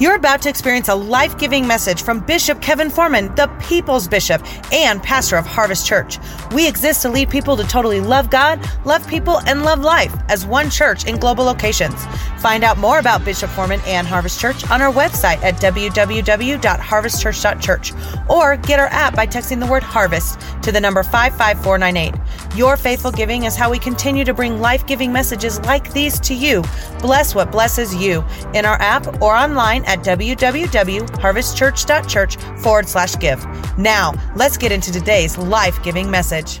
You're about to experience a life giving message from Bishop Kevin Foreman, the People's Bishop and pastor of Harvest Church. We exist to lead people to totally love God, love people, and love life as one church in global locations. Find out more about Bishop Foreman and Harvest Church on our website at www.harvestchurch.church or get our app by texting the word harvest to the number 55498. Your faithful giving is how we continue to bring life giving messages like these to you. Bless what blesses you in our app or online at www.harvestchurch.church forward slash give. Now, let's get into today's life giving message.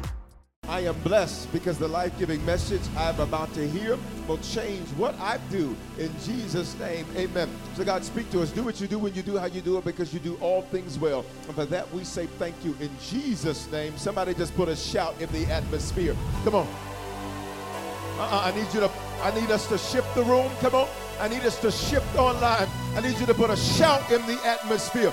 I am blessed because the life giving message I'm about to hear will change what I do in Jesus' name. Amen. So, God, speak to us. Do what you do when you do how you do it because you do all things well. And for that, we say thank you in Jesus' name. Somebody just put a shout in the atmosphere. Come on. Uh-uh, I need you to, I need us to shift the room. Come on. I need us to shift online. I need you to put a shout in the atmosphere.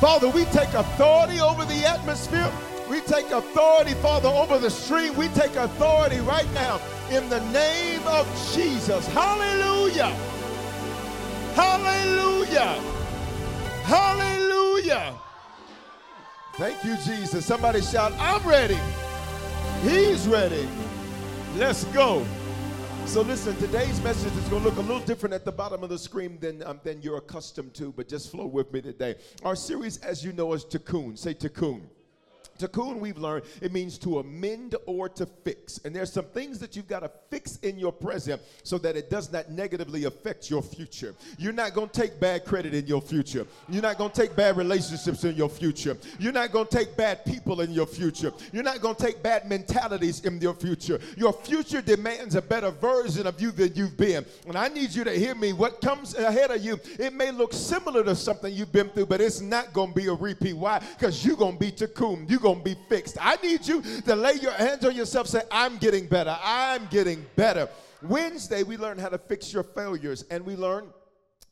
Father, we take authority over the atmosphere. We take authority, Father, over the stream. We take authority right now in the name of Jesus. Hallelujah. Hallelujah. Hallelujah. Thank you, Jesus. Somebody shout, I'm ready. He's ready. Let's go. So listen, today's message is going to look a little different at the bottom of the screen than, um, than you're accustomed to, but just flow with me today. Our series, as you know, is Tikkun. Say Tikkun. Tikkun, we've learned, it means to amend or to fix. And there's some things that you've got to fix in your present so that it does not negatively affect your future. You're not going to take bad credit in your future. You're not going to take bad relationships in your future. You're not going to take bad people in your future. You're not going to take bad mentalities in your future. Your future demands a better version of you than you've been. And I need you to hear me. What comes ahead of you, it may look similar to something you've been through, but it's not going to be a repeat. Why? Because you're going to be Tikkun. You're going to be fixed. I need you to lay your hands on yourself, say, I'm getting better. I'm getting better. Wednesday, we learned how to fix your failures, and we learned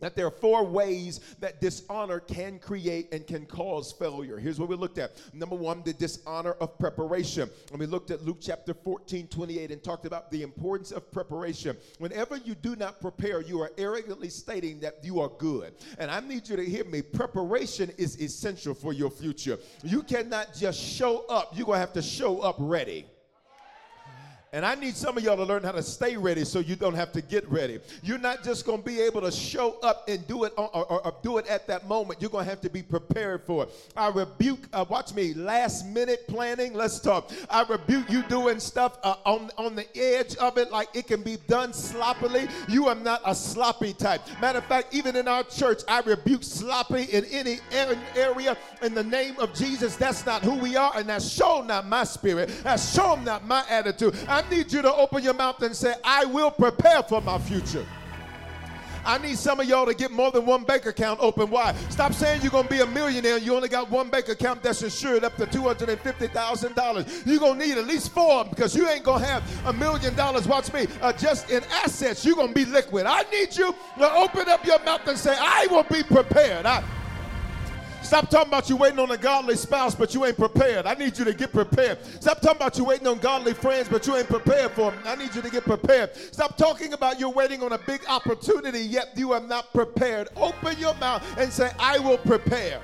that there are four ways that dishonor can create and can cause failure. Here's what we looked at. Number one, the dishonor of preparation. And we looked at Luke chapter 14, 28, and talked about the importance of preparation. Whenever you do not prepare, you are arrogantly stating that you are good. And I need you to hear me. Preparation is essential for your future. You cannot just show up, you're going to have to show up ready. And I need some of y'all to learn how to stay ready so you don't have to get ready. You're not just going to be able to show up and do it on, or, or, or, do it at that moment. You're going to have to be prepared for it. I rebuke, uh, watch me, last minute planning. Let's talk. I rebuke you doing stuff uh, on, on the edge of it like it can be done sloppily. You are not a sloppy type. Matter of fact, even in our church, I rebuke sloppy in any area in the name of Jesus. That's not who we are, and that's shown not my spirit. That's shown not my attitude. I need you to open your mouth and say, I will prepare for my future. I need some of y'all to get more than one bank account open. Why? Stop saying you're to be a millionaire and you only got one bank account that's insured up to $250,000. You're going to need at least four because you ain't to have a million dollars, watch me, uh, just in assets. You're to be liquid. I need you to open up your mouth and say, I will be prepared. I, Stop talking about you waiting on a godly spouse, but you ain't prepared. I need you to get prepared. Stop talking about you waiting on godly friends, but you ain't prepared for them. I need you to get prepared. Stop talking about you're waiting on a big opportunity, yet you are not prepared. Open your mouth and say, I will prepare.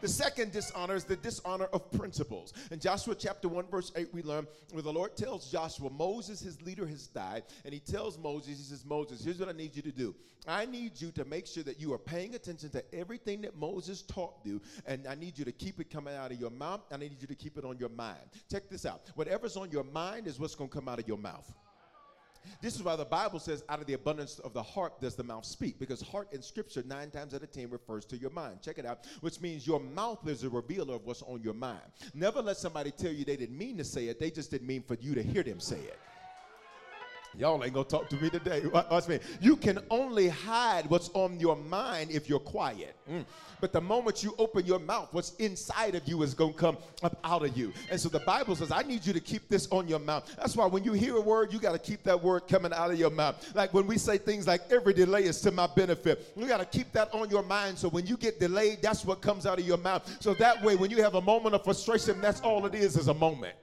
The second dishonor is the dishonor of principles. In Joshua chapter 1, verse 8, we learn where the Lord tells Joshua, Moses, his leader, has died. And he tells Moses, He says, Moses, here's what I need you to do. I need you to make sure that you are paying attention to everything that Moses taught you. And I need you to keep it coming out of your mouth. And I need you to keep it on your mind. Check this out. Whatever's on your mind is what's going to come out of your mouth. This is why the Bible says, out of the abundance of the heart does the mouth speak, because heart in Scripture, nine times out of ten, refers to your mind. Check it out, which means your mouth is a revealer of what's on your mind. Never let somebody tell you they didn't mean to say it, they just didn't mean for you to hear them say it. Y'all ain't gonna talk to me today. Watch me. You can only hide what's on your mind if you're quiet. Mm. But the moment you open your mouth, what's inside of you is gonna come up out of you. And so the Bible says, I need you to keep this on your mouth. That's why when you hear a word, you gotta keep that word coming out of your mouth. Like when we say things like every delay is to my benefit, you gotta keep that on your mind. So when you get delayed, that's what comes out of your mouth. So that way, when you have a moment of frustration, that's all it is, is a moment.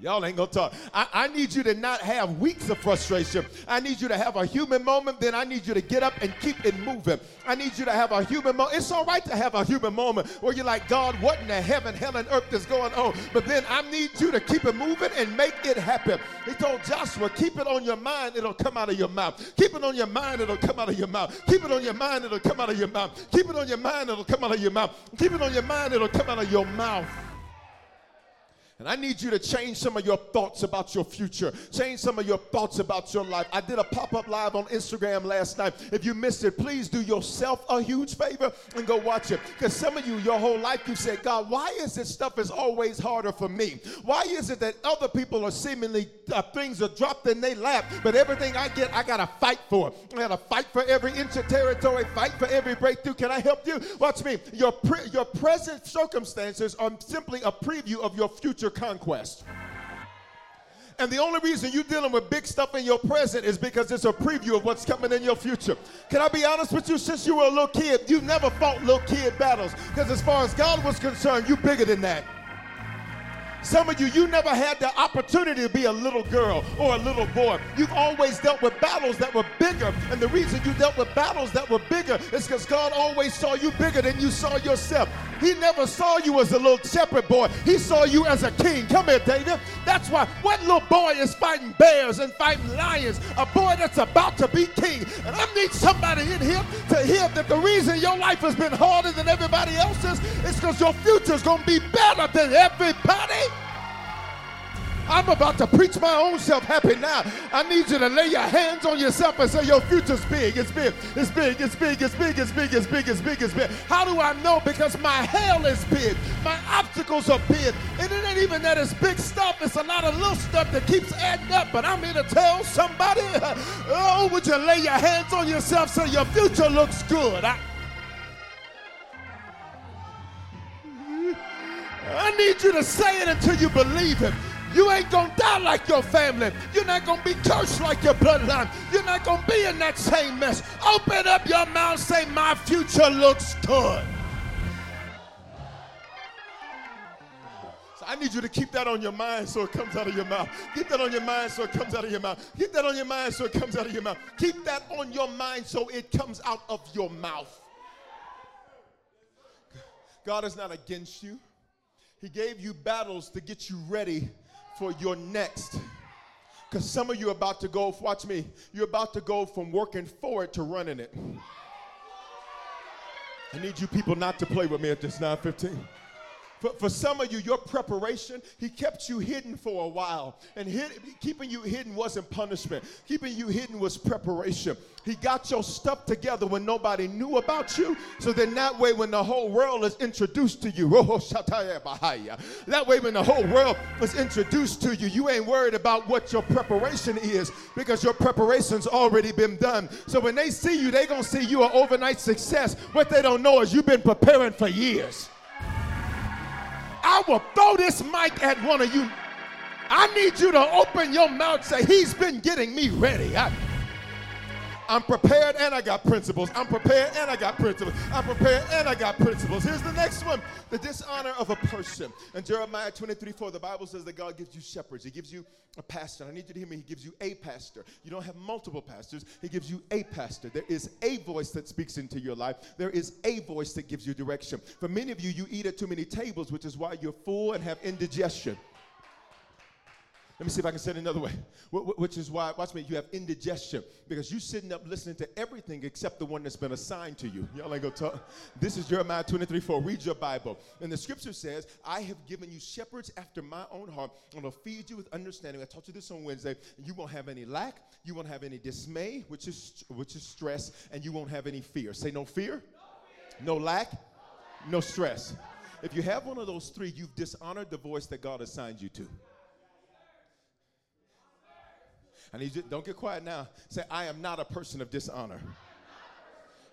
Y'all ain't gonna talk. I, I, need you to not have weeks of frustration. I need you to have a human moment. Then I need you to get up and keep it moving. I need you to have a human moment. It's all right to have a human moment where you're like, God, what in the heaven, hell, and earth is going on? But then I need you to keep it moving and make it happen. He told Joshua, keep it on your mind, it'll come out of your mouth. Keep it on your mind, it'll come out of your mouth. Keep it on your mind, it'll come out of your mouth. Keep it on your mind, it'll come out of your mouth. Keep it on your mind, it'll come out of your mouth. And I need you to change some of your thoughts about your future. Change some of your thoughts about your life. I did a pop up live on Instagram last night. If you missed it, please do yourself a huge favor and go watch it. Because some of you, your whole life, you said, God, why is this stuff is always harder for me? Why is it that other people are seemingly, uh, things are dropped in their lap, but everything I get, I got to fight for? I got to fight for every inch of territory, fight for every breakthrough. Can I help you? Watch me. Your, pre- your present circumstances are simply a preview of your future conquest. And the only reason you're dealing with big stuff in your present is because it's a preview of what's coming in your future. Can I be honest with you? Since you were a little kid, you never fought little kid battles. Because as far as God was concerned, you bigger than that. Some of you, you never had the opportunity to be a little girl or a little boy. You've always dealt with battles that were bigger. And the reason you dealt with battles that were bigger is because God always saw you bigger than you saw yourself. He never saw you as a little shepherd boy, He saw you as a king. Come here, David. That's why what little boy is fighting bears and fighting lions? A boy that's about to be king. And I need somebody in here to hear that the reason your life has been harder than everybody else's is because your future's going to be better than everybody. I'm about to preach my own self happy now. I need you to lay your hands on yourself and say, Your future's big, it's big, it's big, it's big, it's big, it's big, it's big, it's big, it's big. How do I know? Because my hell is big, my obstacles are big, and it ain't even that it's big stuff, it's a lot of little stuff that keeps adding up. But I'm here to tell somebody, oh, would you lay your hands on yourself so your future looks good? I, I need you to say it until you believe it. You ain't gonna die like your family. You're not gonna be cursed like your bloodline. You're not gonna be in that same mess. Open up your mouth, say, My future looks good. So I need you to keep that on your mind so it comes out of your mouth. Keep that on your mind so it comes out of your mouth. Keep that on your mind so it comes out of your mouth. Keep that on your mind so it comes out of your mouth. God is not against you. He gave you battles to get you ready for your next. Because some of you are about to go, watch me, you're about to go from working for it to running it. I need you people not to play with me at this 915. For, for some of you, your preparation, he kept you hidden for a while. And hid, keeping you hidden wasn't punishment, keeping you hidden was preparation. He got your stuff together when nobody knew about you. So then that way, when the whole world is introduced to you, that way, when the whole world is introduced to you, you ain't worried about what your preparation is because your preparation's already been done. So when they see you, they going to see you an overnight success. What they don't know is you've been preparing for years. I will throw this mic at one of you. I need you to open your mouth say, He's been getting me ready. I, I'm prepared and I got principles. I'm prepared and I got principles. I'm prepared and I got principles. Here's the next one the dishonor of a person. In Jeremiah 23 4, the Bible says that God gives you shepherds, He gives you a pastor. I need you to hear me. He gives you a pastor. You don't have multiple pastors, He gives you a pastor. There is a voice that speaks into your life, there is a voice that gives you direction. For many of you, you eat at too many tables, which is why you're full and have indigestion. Let me see if I can say it another way, which is why, watch me, you have indigestion because you're sitting up listening to everything except the one that's been assigned to you. Y'all ain't gonna talk. This is Jeremiah 23 4. Read your Bible. And the scripture says, I have given you shepherds after my own heart, and I'll feed you with understanding. I taught you this on Wednesday. You won't have any lack, you won't have any dismay, which is which is stress, and you won't have any fear. Say no fear, no, no lack, no stress. If you have one of those three, you've dishonored the voice that God assigned you to. I need you, don't get quiet now. Say, I am not a person of dishonor.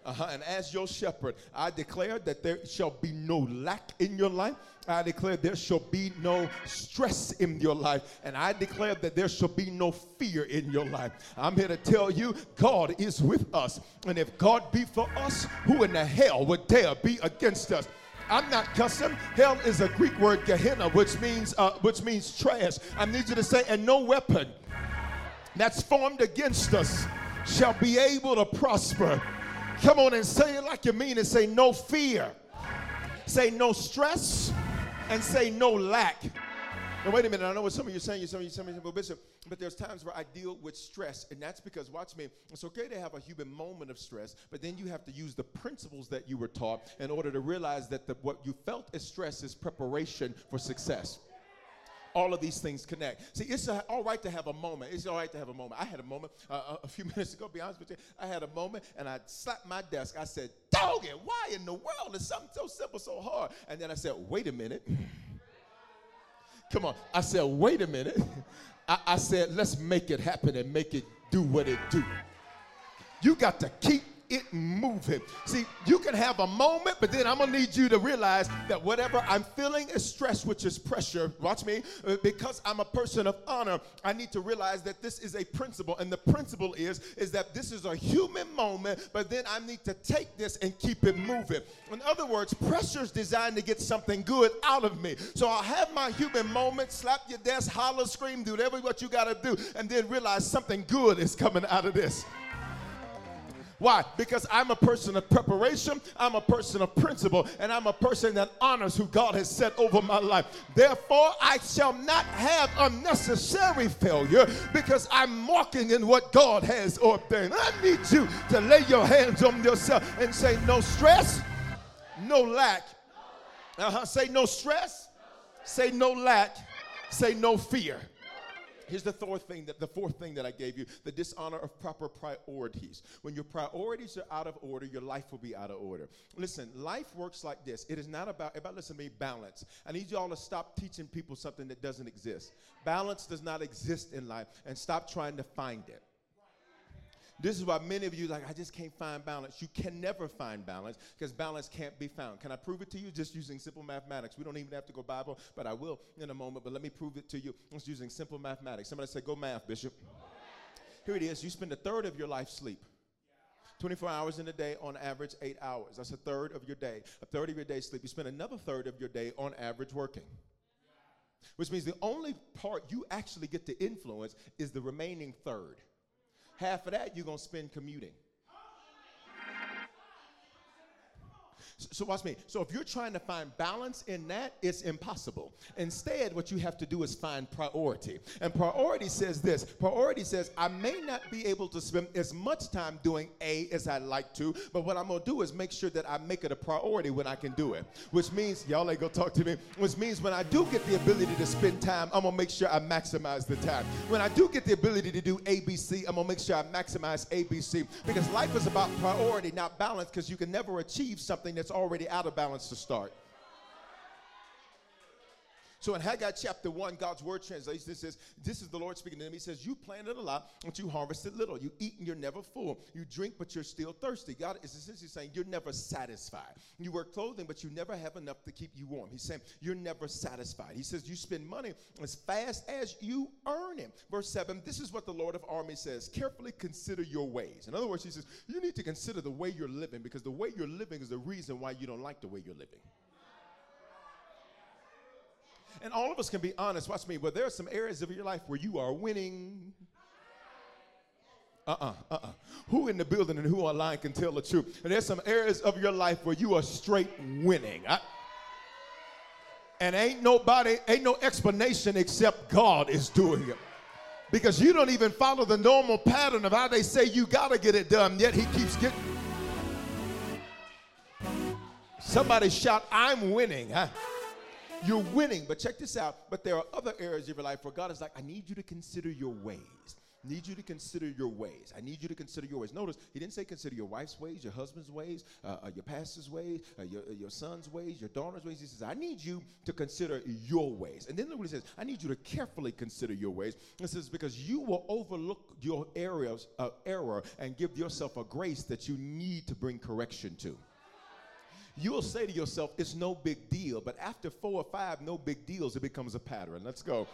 Uh-huh. And as your shepherd, I declare that there shall be no lack in your life. I declare there shall be no stress in your life. And I declare that there shall be no fear in your life. I'm here to tell you God is with us. And if God be for us, who in the hell would dare be against us? I'm not cussing. Hell is a Greek word, Gehenna, which means uh, which means trash. I need you to say, and no weapon that's formed against us shall be able to prosper. Come on and say it like you mean it. Say no fear. Say no stress. And say no lack. Now, wait a minute. I know what some of you are saying. Some of you, some of you, Bishop, but there's times where I deal with stress, and that's because, watch me, it's okay to have a human moment of stress, but then you have to use the principles that you were taught in order to realize that the, what you felt as stress is preparation for success all of these things connect. See, it's all right to have a moment. It's all right to have a moment. I had a moment uh, a few minutes ago, be honest with you. I had a moment and I slapped my desk. I said, Dog it, why in the world is something so simple so hard? And then I said, Wait a minute. Come on. I said, Wait a minute. I, I said, Let's make it happen and make it do what it do. You got to keep it moving. See, you can have a moment, but then I'm gonna need you to realize that whatever I'm feeling is stress, which is pressure. Watch me, uh, because I'm a person of honor. I need to realize that this is a principle, and the principle is is that this is a human moment, but then I need to take this and keep it moving. In other words, pressure is designed to get something good out of me. So I'll have my human moment, slap your desk, holler, scream, do whatever what you gotta do, and then realize something good is coming out of this. Why? Because I'm a person of preparation, I'm a person of principle, and I'm a person that honors who God has set over my life. Therefore, I shall not have unnecessary failure because I'm walking in what God has ordained. I need you to lay your hands on yourself and say, No stress, no lack. Uh-huh. Say no stress, say no lack, say no fear. Here's the fourth thing that the fourth thing that I gave you: the dishonor of proper priorities. When your priorities are out of order, your life will be out of order. Listen, life works like this. It is not about about listen to me balance. I need y'all to stop teaching people something that doesn't exist. Balance does not exist in life, and stop trying to find it. This is why many of you like, I just can't find balance. You can never find balance because balance can't be found. Can I prove it to you just using simple mathematics? We don't even have to go Bible, but I will in a moment. But let me prove it to you just using simple mathematics. Somebody say, Go math, Bishop. Go math. Here it is. You spend a third of your life sleep. 24 hours in a day, on average, eight hours. That's a third of your day. A third of your day sleep. You spend another third of your day, on average, working. Which means the only part you actually get to influence is the remaining third. Half of that you're going to spend commuting. So watch me. So if you're trying to find balance in that, it's impossible. Instead, what you have to do is find priority. And priority says this. Priority says, I may not be able to spend as much time doing A as I'd like to, but what I'm gonna do is make sure that I make it a priority when I can do it. Which means, y'all ain't gonna talk to me, which means when I do get the ability to spend time, I'm gonna make sure I maximize the time. When I do get the ability to do ABC, I'm gonna make sure I maximize ABC. Because life is about priority, not balance, because you can never achieve something that's already already out of balance to start. So in Haggai chapter 1, God's word translation says, This is the Lord speaking to them. He says, You planted a lot, but you harvested little. You eat and you're never full. You drink, but you're still thirsty. God is essentially saying, You're never satisfied. You wear clothing, but you never have enough to keep you warm. He's saying, You're never satisfied. He says, You spend money as fast as you earn it. Verse 7, this is what the Lord of armies says Carefully consider your ways. In other words, he says, You need to consider the way you're living because the way you're living is the reason why you don't like the way you're living. And all of us can be honest. Watch me. But there are some areas of your life where you are winning. Uh-uh, uh-uh. Who in the building and who online can tell the truth? And there's some areas of your life where you are straight winning. I, and ain't nobody, ain't no explanation except God is doing it. Because you don't even follow the normal pattern of how they say you gotta get it done, yet he keeps getting. Somebody shout, I'm winning. Huh? You're winning, but check this out. But there are other areas of your life where God is like, I need you to consider your ways. Need you to consider your ways. I need you to consider your ways. Notice he didn't say consider your wife's ways, your husband's ways, uh, uh, your pastor's ways, uh, your, uh, your son's ways, your daughter's ways. He says, I need you to consider your ways. And then look what he says, I need you to carefully consider your ways. It says, because you will overlook your areas of error and give yourself a grace that you need to bring correction to you will say to yourself, it's no big deal. But after four or five no big deals, it becomes a pattern. Let's go.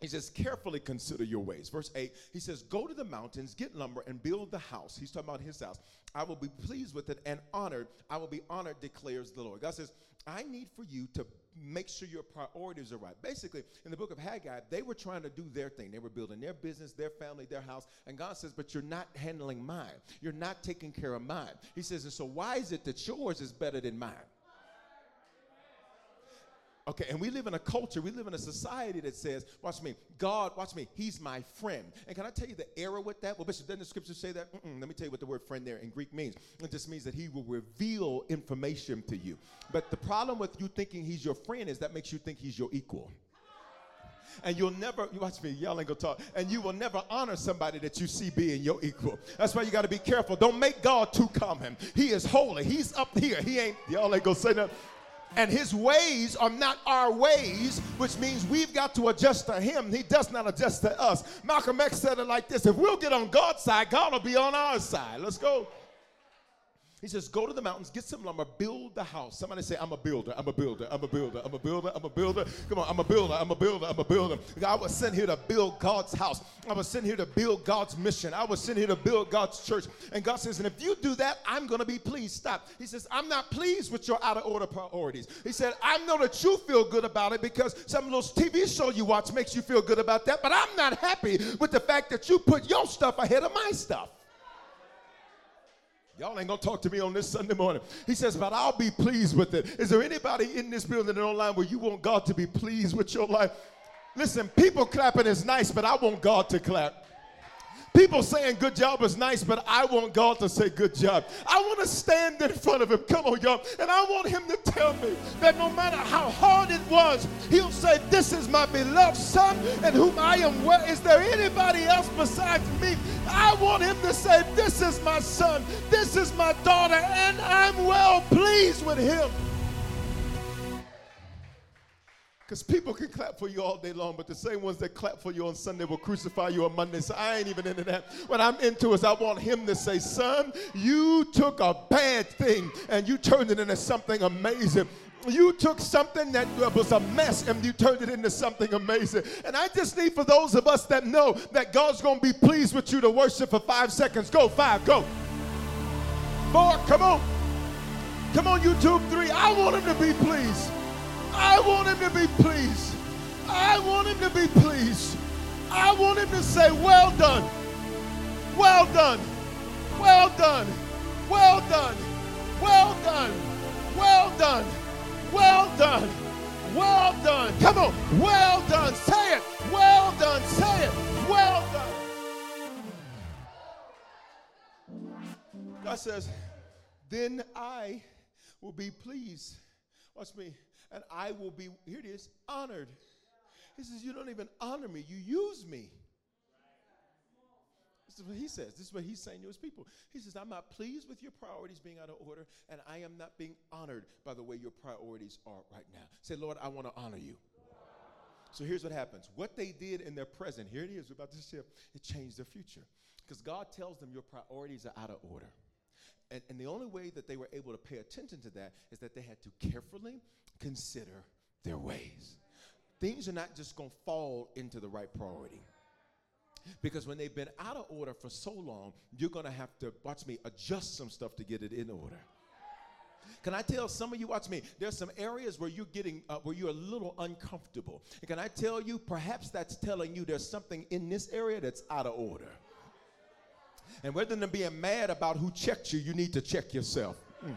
He says, carefully consider your ways. Verse 8, he says, Go to the mountains, get lumber, and build the house. He's talking about his house. I will be pleased with it and honored. I will be honored, declares the Lord. God says, I need for you to make sure your priorities are right. Basically, in the book of Haggai, they were trying to do their thing. They were building their business, their family, their house. And God says, But you're not handling mine. You're not taking care of mine. He says, And so why is it that yours is better than mine? Okay, and we live in a culture, we live in a society that says, watch me, God, watch me, He's my friend. And can I tell you the error with that? Well, Bishop, doesn't the scripture say that? Mm-mm, let me tell you what the word friend there in Greek means. It just means that He will reveal information to you. But the problem with you thinking He's your friend is that makes you think He's your equal and you'll never you watch me y'all ain't gonna talk and you will never honor somebody that you see being your equal that's why you got to be careful don't make god too common he is holy he's up here he ain't y'all ain't gonna say nothing and his ways are not our ways, which means we've got to adjust to him. He does not adjust to us. Malcolm X said it like this if we'll get on God's side, God will be on our side. Let's go. He says, Go to the mountains, get some lumber, build the house. Somebody say, I'm a builder, I'm a builder, I'm a builder, I'm a builder, I'm a builder. Come on, I'm a builder, I'm a builder, I'm a builder. I was sent here to build God's house. I was sent here to build God's mission. I was sent here to build God's church. And God says, And if you do that, I'm going to be pleased. Stop. He says, I'm not pleased with your out of order priorities. He said, I know that you feel good about it because some of those TV shows you watch makes you feel good about that, but I'm not happy with the fact that you put your stuff ahead of my stuff. Y'all ain't gonna talk to me on this Sunday morning. He says, but I'll be pleased with it. Is there anybody in this building and online where you want God to be pleased with your life? Listen, people clapping is nice, but I want God to clap. People saying good job is nice, but I want God to say good job. I want to stand in front of him. Come on, y'all. And I want him to tell me that no matter how hard it was, he'll say, This is my beloved son and whom I am well. Is there anybody else besides me? I want him to say, This is my son, this is my daughter, and I'm well pleased with him. Because people can clap for you all day long, but the same ones that clap for you on Sunday will crucify you on Monday. So I ain't even into that. What I'm into is I want him to say, Son, you took a bad thing and you turned it into something amazing you took something that was a mess and you turned it into something amazing. And I just need for those of us that know that God's going to be pleased with you to worship for five seconds. Go, five, go. Four, come on. Come on, YouTube, three. I want him to be pleased. I want him to be pleased. I want him to be pleased. I want him to say, Well done, well done, well done, well done, well done. Well done. Well done. Well done. Come on. Well done. Say it. Well done. Say it. Well done. God says, then I will be pleased. Watch me. And I will be, here it is, honored. He says, You don't even honor me, you use me. This is what he says. This is what he's saying to his people. He says, I'm not pleased with your priorities being out of order, and I am not being honored by the way your priorities are right now. Say, Lord, I want to honor you. So here's what happens. What they did in their present, here it is, we're about to shift, it changed their future. Because God tells them your priorities are out of order. And, and the only way that they were able to pay attention to that is that they had to carefully consider their ways. Things are not just going to fall into the right priority. Because when they've been out of order for so long, you're going to have to, watch me, adjust some stuff to get it in order. Can I tell some of you, watch me, there's some areas where you're getting, uh, where you're a little uncomfortable. And can I tell you, perhaps that's telling you there's something in this area that's out of order. And rather than being mad about who checked you, you need to check yourself. Mm.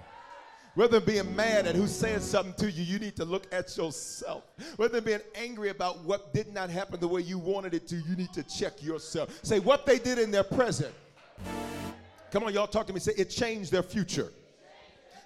Rather than being mad at who said something to you, you need to look at yourself. Rather than being angry about what did not happen the way you wanted it to, you need to check yourself. Say what they did in their present. Come on, y'all talk to me. Say it changed their future.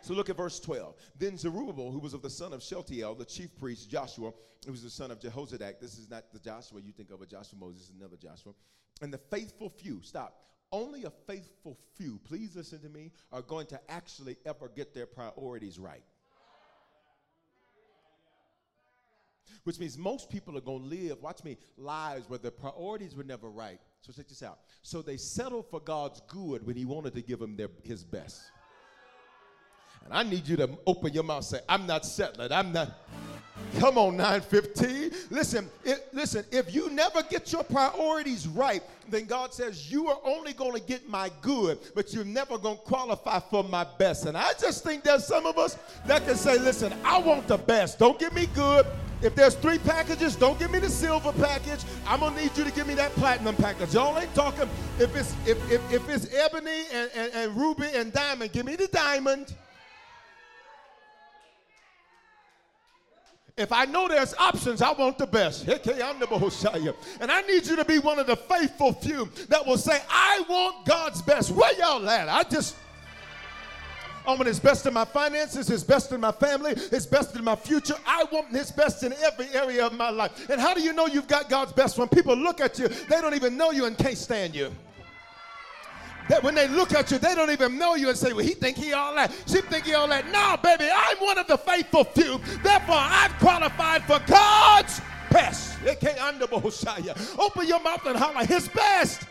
So look at verse 12. Then Zerubbabel, who was of the son of Shealtiel, the chief priest, Joshua, who was the son of Jehozadak. This is not the Joshua you think of, a Joshua Moses, is another Joshua. And the faithful few, stop, only a faithful few, please listen to me, are going to actually ever get their priorities right. Which means most people are going to live, watch me, lives where their priorities were never right. So check this out. So they settled for God's good when He wanted to give them their, His best. And I need you to open your mouth and say, I'm not settling. I'm not. Come on, 915. Listen, it, listen, if you never get your priorities right, then God says you are only going to get my good, but you're never going to qualify for my best. And I just think there's some of us that can say, listen, I want the best. Don't give me good. If there's three packages, don't give me the silver package. I'm gonna need you to give me that platinum package. Y'all ain't talking. If it's if if, if it's ebony and, and, and ruby and diamond, give me the diamond. If I know there's options, I want the best. And I need you to be one of the faithful few that will say, I want God's best. Where y'all at? I just. I want his best in my finances, his best in my family, his best in my future. I want his best in every area of my life. And how do you know you've got God's best? When people look at you, they don't even know you and can't stand you that when they look at you, they don't even know you and say, well, he think he all that. She think he all that. No, baby, I'm one of the faithful few. Therefore, I've qualified for God's best. Open your mouth and holler, his best.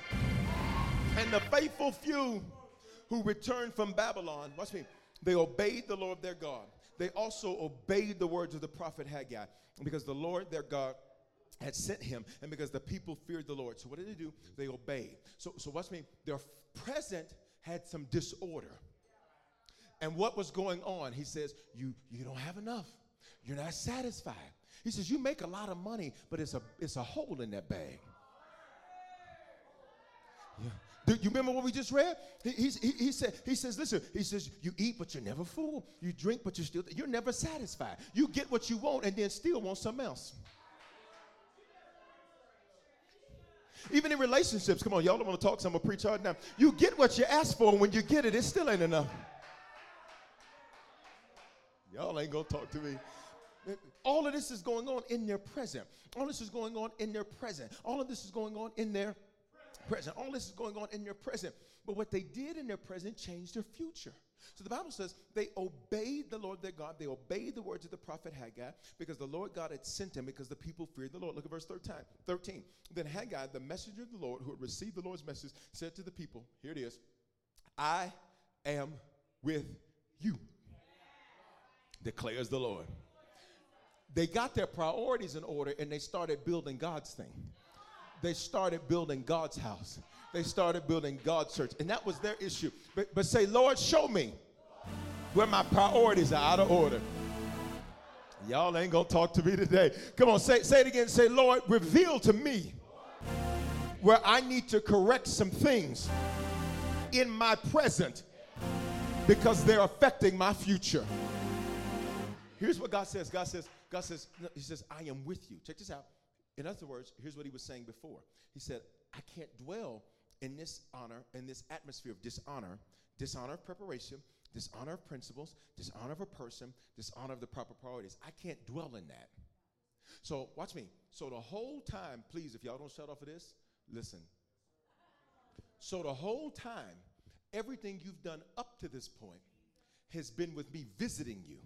And the faithful few who returned from Babylon, watch me, they obeyed the Lord their God. They also obeyed the words of the prophet Haggai because the Lord their God had sent him and because the people feared the Lord. So what did they do? They obeyed. So, so watch me, their present had some disorder. And what was going on? He says, you, you don't have enough. You're not satisfied. He says, You make a lot of money, but it's a, it's a hole in that bag. Yeah. Do you remember what we just read? He, he, he, said, he says, listen, he says, you eat, but you're never full. You drink, but you're still, you're never satisfied. You get what you want and then still want something else. Even in relationships, come on, y'all don't want to talk, so I'm going to preach hard now. You get what you ask for, and when you get it, it still ain't enough. Y'all ain't going to talk to me. All of this is going on in their present. All this is going on in their present. All of this is going on in their present. All this is going on in their present. But what they did in their present changed their future. So the Bible says they obeyed the Lord their God. They obeyed the words of the prophet Haggai because the Lord God had sent him because the people feared the Lord. Look at verse 13. 13. Then Haggai, the messenger of the Lord who had received the Lord's message, said to the people, Here it is, I am with you, declares the Lord. They got their priorities in order and they started building God's thing. They started building God's house they started building God's church. And that was their issue. But, but say, Lord, show me where my priorities are out of order. Y'all ain't gonna talk to me today. Come on, say, say it again. Say, Lord, reveal to me where I need to correct some things in my present because they're affecting my future. Here's what God says. God says, God says, He says, I am with you. Check this out. In other words, here's what he was saying before. He said, I can't dwell in this honor, in this atmosphere of dishonor, dishonor of preparation, dishonor of principles, dishonor of a person, dishonor of the proper priorities. I can't dwell in that. So watch me. So the whole time, please, if y'all don't shut off of this, listen. So the whole time, everything you've done up to this point has been with me visiting you.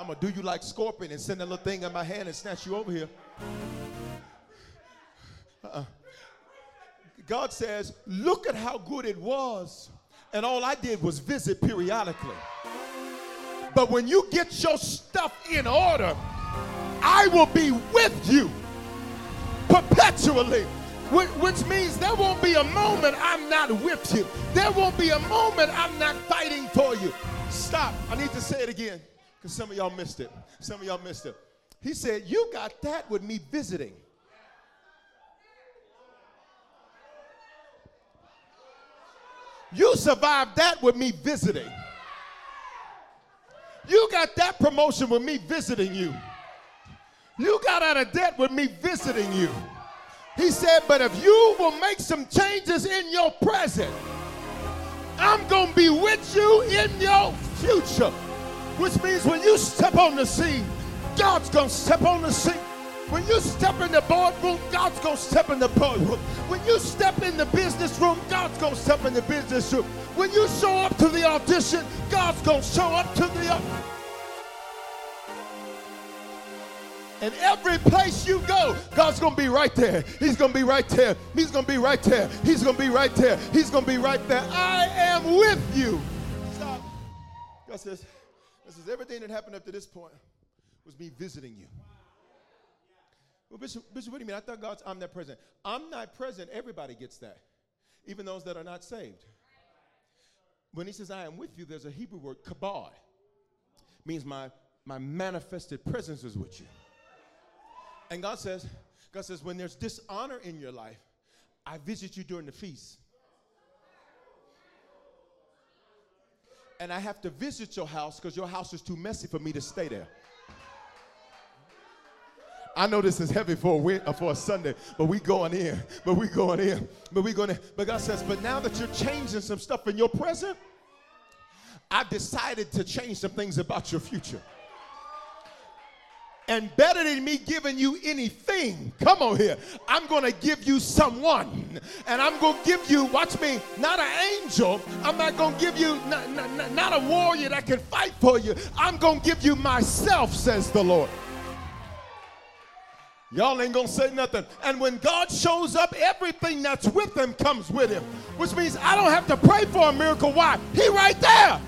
I'm gonna do you like Scorpion and send a little thing in my hand and snatch you over here. Uh-uh. God says, Look at how good it was. And all I did was visit periodically. But when you get your stuff in order, I will be with you perpetually. Which means there won't be a moment I'm not with you. There won't be a moment I'm not fighting for you. Stop. I need to say it again because some of y'all missed it. Some of y'all missed it. He said, You got that with me visiting. You survived that with me visiting. You got that promotion with me visiting you. You got out of debt with me visiting you. He said, But if you will make some changes in your present, I'm going to be with you in your future. Which means when you step on the scene, God's going to step on the scene. When you step in the boardroom, God's going to step in the boardroom. When you step in the business room, God's going to step in the business room. When you show up to the audition, God's going to show up to the audition. And every place you go, God's going to be right there. He's going to be right there. He's going to be right there. He's going to be right there. He's going to be right there. I am with you. Stop. God says, this is everything that happened up to this point was me visiting you. Well, Bishop, Bishop, what do you mean? I thought God's omnipresent. I'm not present. Everybody gets that, even those that are not saved. When he says, I am with you, there's a Hebrew word, kabod. Means my, my manifested presence is with you. And God says, God says, when there's dishonor in your life, I visit you during the feast. And I have to visit your house because your house is too messy for me to stay there. I know this is heavy for a uh, for a Sunday, but we going in, but we going in, but we going in. But God says, but now that you're changing some stuff in your present, I've decided to change some things about your future. And better than me giving you anything, come on here, I'm going to give you someone. And I'm going to give you, watch me, not an angel. I'm not going to give you, not, not, not a warrior that can fight for you. I'm going to give you myself, says the Lord. Y'all ain't gonna say nothing. And when God shows up, everything that's with him comes with him. Which means I don't have to pray for a miracle. Why? He right there.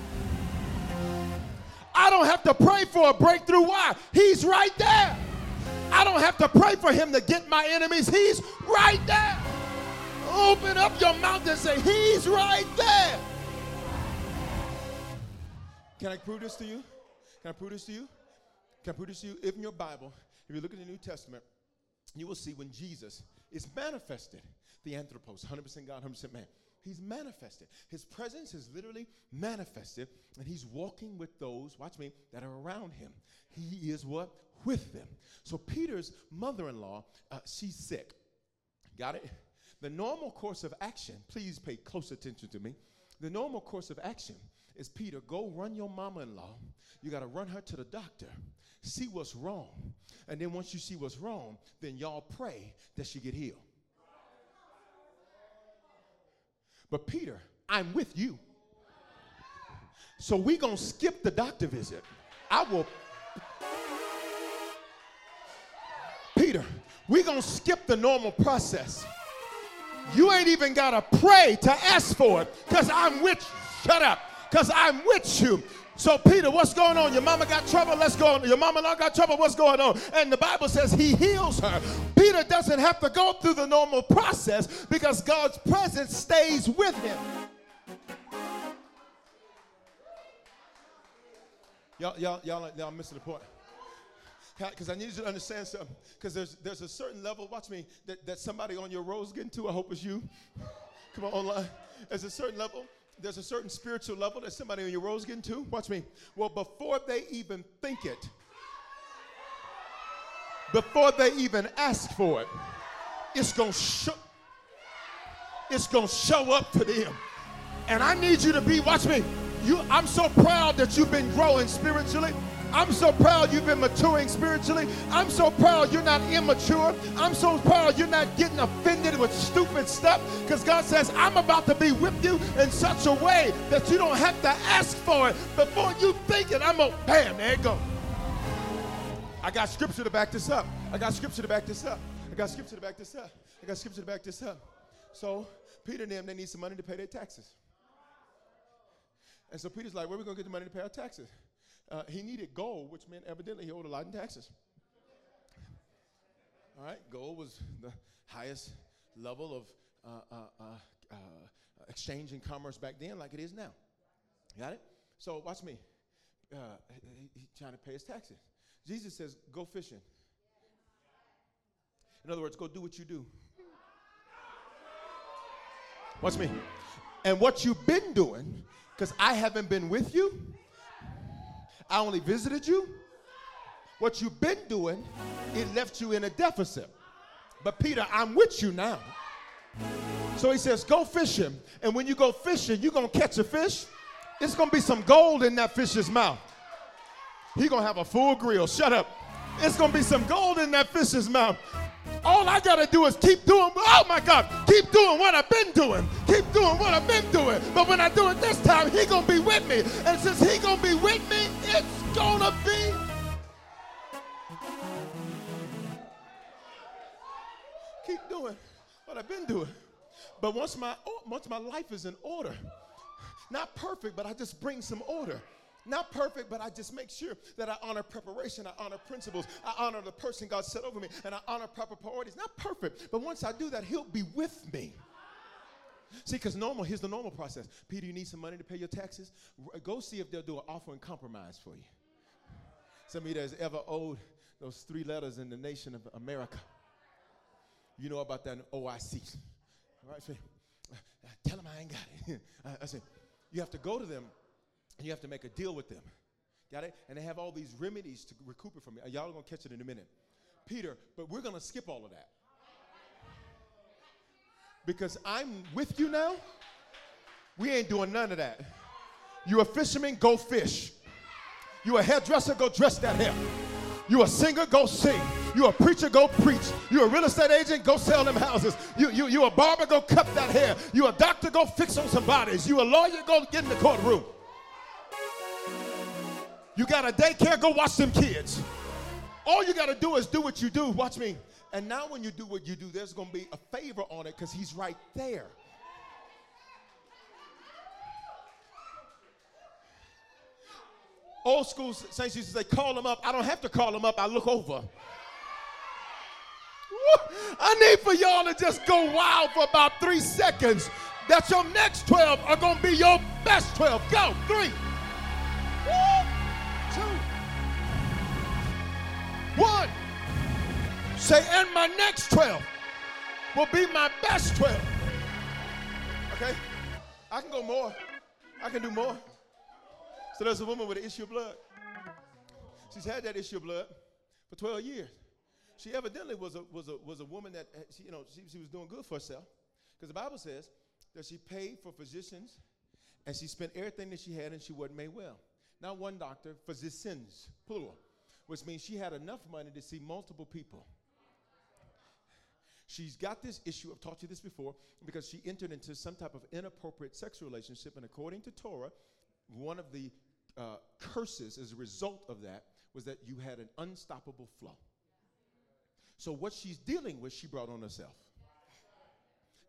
I don't have to pray for a breakthrough. Why? He's right there. I don't have to pray for him to get my enemies. He's right there. Open up your mouth and say, He's right there. Can I prove this to you? Can I prove this to you? Can I prove this to you? If in your Bible, if you look at the New Testament, you will see when Jesus is manifested, theanthropos, 100% God, 100% man. He's manifested. His presence is literally manifested, and he's walking with those, watch me, that are around him. He is what? With them. So Peter's mother in law, uh, she's sick. Got it? The normal course of action, please pay close attention to me. The normal course of action is Peter, go run your mama in law. You got to run her to the doctor, see what's wrong. And then once you see what's wrong, then y'all pray that she get healed. But Peter, I'm with you. So we going to skip the doctor visit. I will Peter, we going to skip the normal process. You ain't even got to pray to ask for it cuz I'm with you. Shut up. Cuz I'm with you. So, Peter, what's going on? Your mama got trouble? Let's go. Your mama not got trouble? What's going on? And the Bible says he heals her. Peter doesn't have to go through the normal process because God's presence stays with him. Y'all, y'all, y'all, y'all missing the point. Because I need you to understand something. Because there's, there's a certain level, watch me, that, that somebody on your row is getting to. I hope it's you. Come on, online. There's a certain level. There's a certain spiritual level that somebody on your row is getting to. Watch me. Well, before they even think it, before they even ask for it, it's to show. It's to show up to them. And I need you to be, watch me. You, I'm so proud that you've been growing spiritually. I'm so proud you've been maturing spiritually. I'm so proud you're not immature. I'm so proud you're not getting offended with stupid stuff because God says, I'm about to be with you in such a way that you don't have to ask for it before you think it. I'm going to, bam, there it go. I got scripture to back this up. I got scripture to back this up. I got scripture to back this up. I got scripture to back this up. So Peter and them, they need some money to pay their taxes. And so Peter's like, where are we going to get the money to pay our taxes? Uh, he needed gold, which meant evidently he owed a lot in taxes. All right, gold was the highest level of uh, uh, uh, uh exchange and commerce back then, like it is now. Got it? So watch me. Uh, he, he's trying to pay his taxes. Jesus says, go fishing. In other words, go do what you do. Watch me. And what you've been doing, because I haven't been with you, I only visited you. What you've been doing, it left you in a deficit. But Peter, I'm with you now. So he says, go fishing. And when you go fishing, you're going to catch a fish. It's going to be some gold in that fish's mouth. He going to have a full grill. Shut up. It's going to be some gold in that fish's mouth. All I got to do is keep doing, oh my God, keep doing what I've been doing. Keep doing what I've been doing. But when I do it this time, he going to be with me. And since he going to be with me, it's to be. Keep doing what I've been doing. But once my, once my life is in order, not perfect, but I just bring some order. Not perfect, but I just make sure that I honor preparation, I honor principles, I honor the person God set over me, and I honor proper priorities. Not perfect, but once I do that, He'll be with me. See, because normal, here's the normal process. Peter, you need some money to pay your taxes? Go see if they'll do an offer in compromise for you. Somebody that's ever owed those three letters in the nation of America. You know about that OIC. All right, so, uh, tell them I ain't got it. I said, you have to go to them and you have to make a deal with them. Got it? And they have all these remedies to recoup it from you. Y'all are going to catch it in a minute. Peter, but we're going to skip all of that. Because I'm with you now. We ain't doing none of that. You a fisherman, go fish. You a hairdresser, go dress that hair. You a singer, go sing. You a preacher, go preach. You a real estate agent, go sell them houses. You, you, you a barber, go cut that hair. You a doctor, go fix on some bodies. You a lawyer, go get in the courtroom. You got a daycare, go watch them kids. All you got to do is do what you do. Watch me. And now, when you do what you do, there's going to be a favor on it because he's right there. Old school saints used to say, call them up. I don't have to call them up, I look over. I need for y'all to just go wild for about three seconds. That your next 12 are going to be your best 12. Go, three. One. Say, and my next 12 will be my best 12. Okay? I can go more. I can do more. So there's a woman with an issue of blood. She's had that issue of blood for 12 years. She evidently was a, was a, was a woman that, eh, she, you know, she, she was doing good for herself. Because the Bible says that she paid for physicians and she spent everything that she had and she wasn't made well. Not one doctor, physicians, plural which means she had enough money to see multiple people. She's got this issue, I've taught you this before, because she entered into some type of inappropriate sexual relationship, and according to Torah, one of the uh, curses as a result of that was that you had an unstoppable flow. So, what she's dealing with, she brought on herself.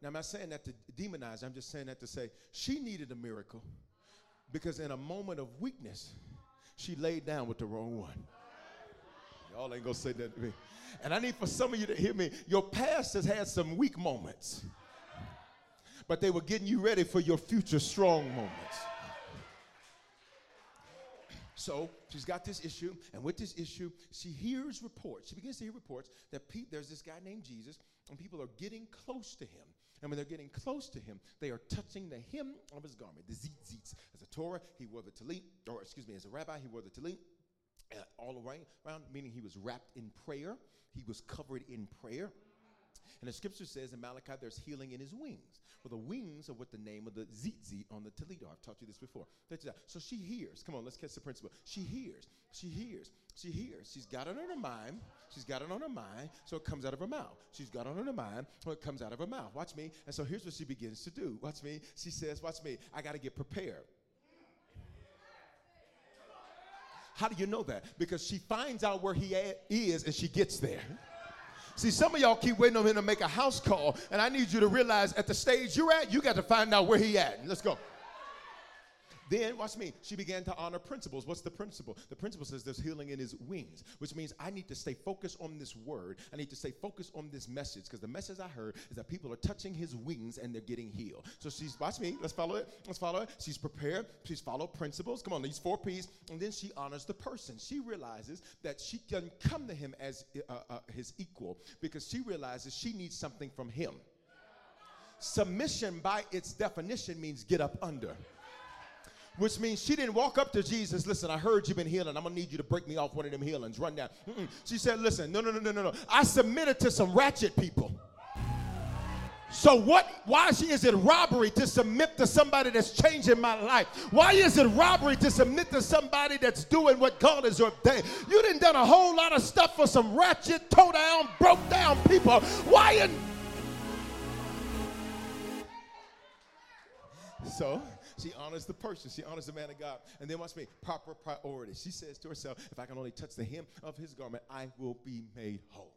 Now, I'm not saying that to demonize, I'm just saying that to say she needed a miracle because in a moment of weakness, she laid down with the wrong one. Y'all ain't gonna say that to me. And I need for some of you to hear me. Your past has had some weak moments, but they were getting you ready for your future strong moments. So she's got this issue, and with this issue, she hears reports. She begins to hear reports that pe- there's this guy named Jesus, and people are getting close to him. And when they're getting close to him, they are touching the hem of his garment, the tzitzit. As a Torah, he wore the talit, or excuse me, as a rabbi, he wore the talit. Uh, all around, meaning he was wrapped in prayer. He was covered in prayer. And the scripture says in Malachi, there's healing in his wings. Well, the wings are what the name of the tzitzit on the Toledo. I've taught you this before. So she hears. Come on, let's catch the principle. She hears. She hears. She hears. She's got it on her mind. She's got it on her mind, so it comes out of her mouth. She's got it on her mind, so it comes out of her mouth. Watch me. And so here's what she begins to do. Watch me. She says, Watch me. I got to get prepared. How do you know that? Because she finds out where he is and she gets there. See, some of y'all keep waiting on him to make a house call, and I need you to realize at the stage you're at, you got to find out where he at. Let's go. Then, watch me, she began to honor principles. What's the principle? The principle says there's healing in his wings, which means I need to stay focused on this word. I need to stay focused on this message because the message I heard is that people are touching his wings and they're getting healed. So she's, watch me, let's follow it. Let's follow it. She's prepared. She's followed principles. Come on, these four P's. And then she honors the person. She realizes that she can come to him as uh, uh, his equal because she realizes she needs something from him. Submission, by its definition, means get up under which means she didn't walk up to Jesus. Listen, I heard you've been healing. I'm gonna need you to break me off one of them healings. Run down. Mm-mm. She said, Listen, no, no, no, no, no, no. I submitted to some ratchet people. So what why is it robbery to submit to somebody that's changing my life? Why is it robbery to submit to somebody that's doing what God has ordained? You didn't done a whole lot of stuff for some ratchet, toe down, broke down people. Why in So she honors the person. She honors the man of God. And then watch me, proper priority. She says to herself, if I can only touch the hem of his garment, I will be made whole.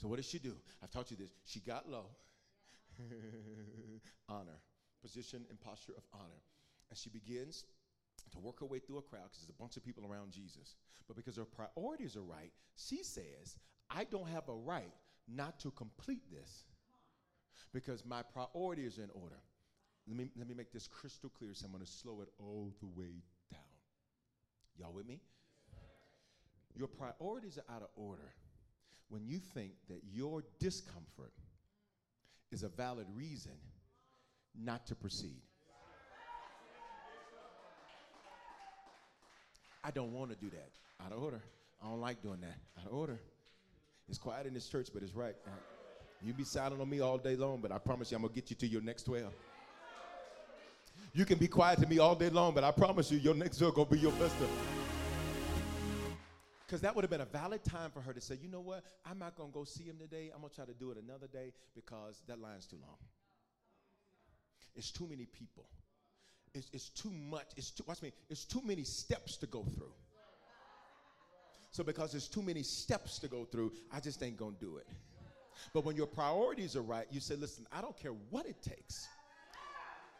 So what did she do? I've taught you this. She got low. honor. Position and posture of honor. And she begins to work her way through a crowd because there's a bunch of people around Jesus. But because her priorities are right, she says, I don't have a right not to complete this because my priorities are in order. Let me, let me make this crystal clear, so I'm going to slow it all the way down. Y'all with me? Your priorities are out of order when you think that your discomfort is a valid reason not to proceed. I don't want to do that. Out of order. I don't like doing that. Out of order. It's quiet in this church, but it's right. You be silent on me all day long, but I promise you I'm going to get you to your next 12. You can be quiet to me all day long, but I promise you, your next door gonna be your best. Because that would have been a valid time for her to say, you know what? I'm not gonna go see him today. I'm gonna try to do it another day because that line's too long. It's too many people. It's, it's too much. It's too, watch me. It's too many steps to go through. So because there's too many steps to go through, I just ain't gonna do it. But when your priorities are right, you say, listen, I don't care what it takes.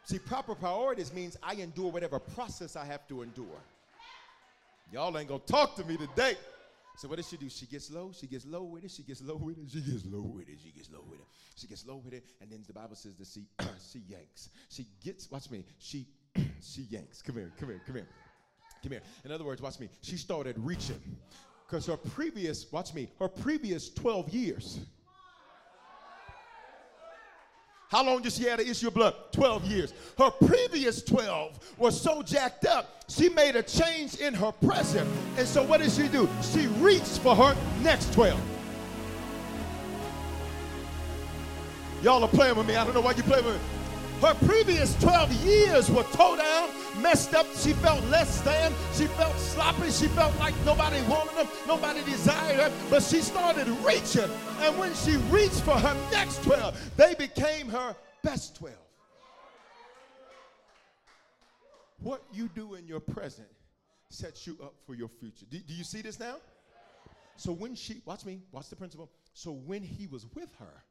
See, proper priorities means I endure whatever process I have to endure. Y'all ain't gonna talk to me today. So what does she do? She gets low, she gets low with it, she gets low with it, she gets low with it, she gets low with it, she gets low with it, and then the Bible says that she she yanks. She gets, watch me, she she yanks. Come here, come here, come here. Come here. In other words, watch me. She started reaching. Because her previous, watch me, her previous 12 years how long did she have the issue of blood? 12 years. Her previous 12 was so jacked up, she made a change in her present. And so what did she do? She reached for her next 12. Y'all are playing with me. I don't know why you play with me. Her previous 12 years were towed down, messed up. She felt less than. She felt sloppy. She felt like nobody wanted her, nobody desired her. But she started reaching. And when she reached for her next 12, they became her best 12. What you do in your present sets you up for your future. Do, do you see this now? So when she, watch me, watch the principle. So when he was with her,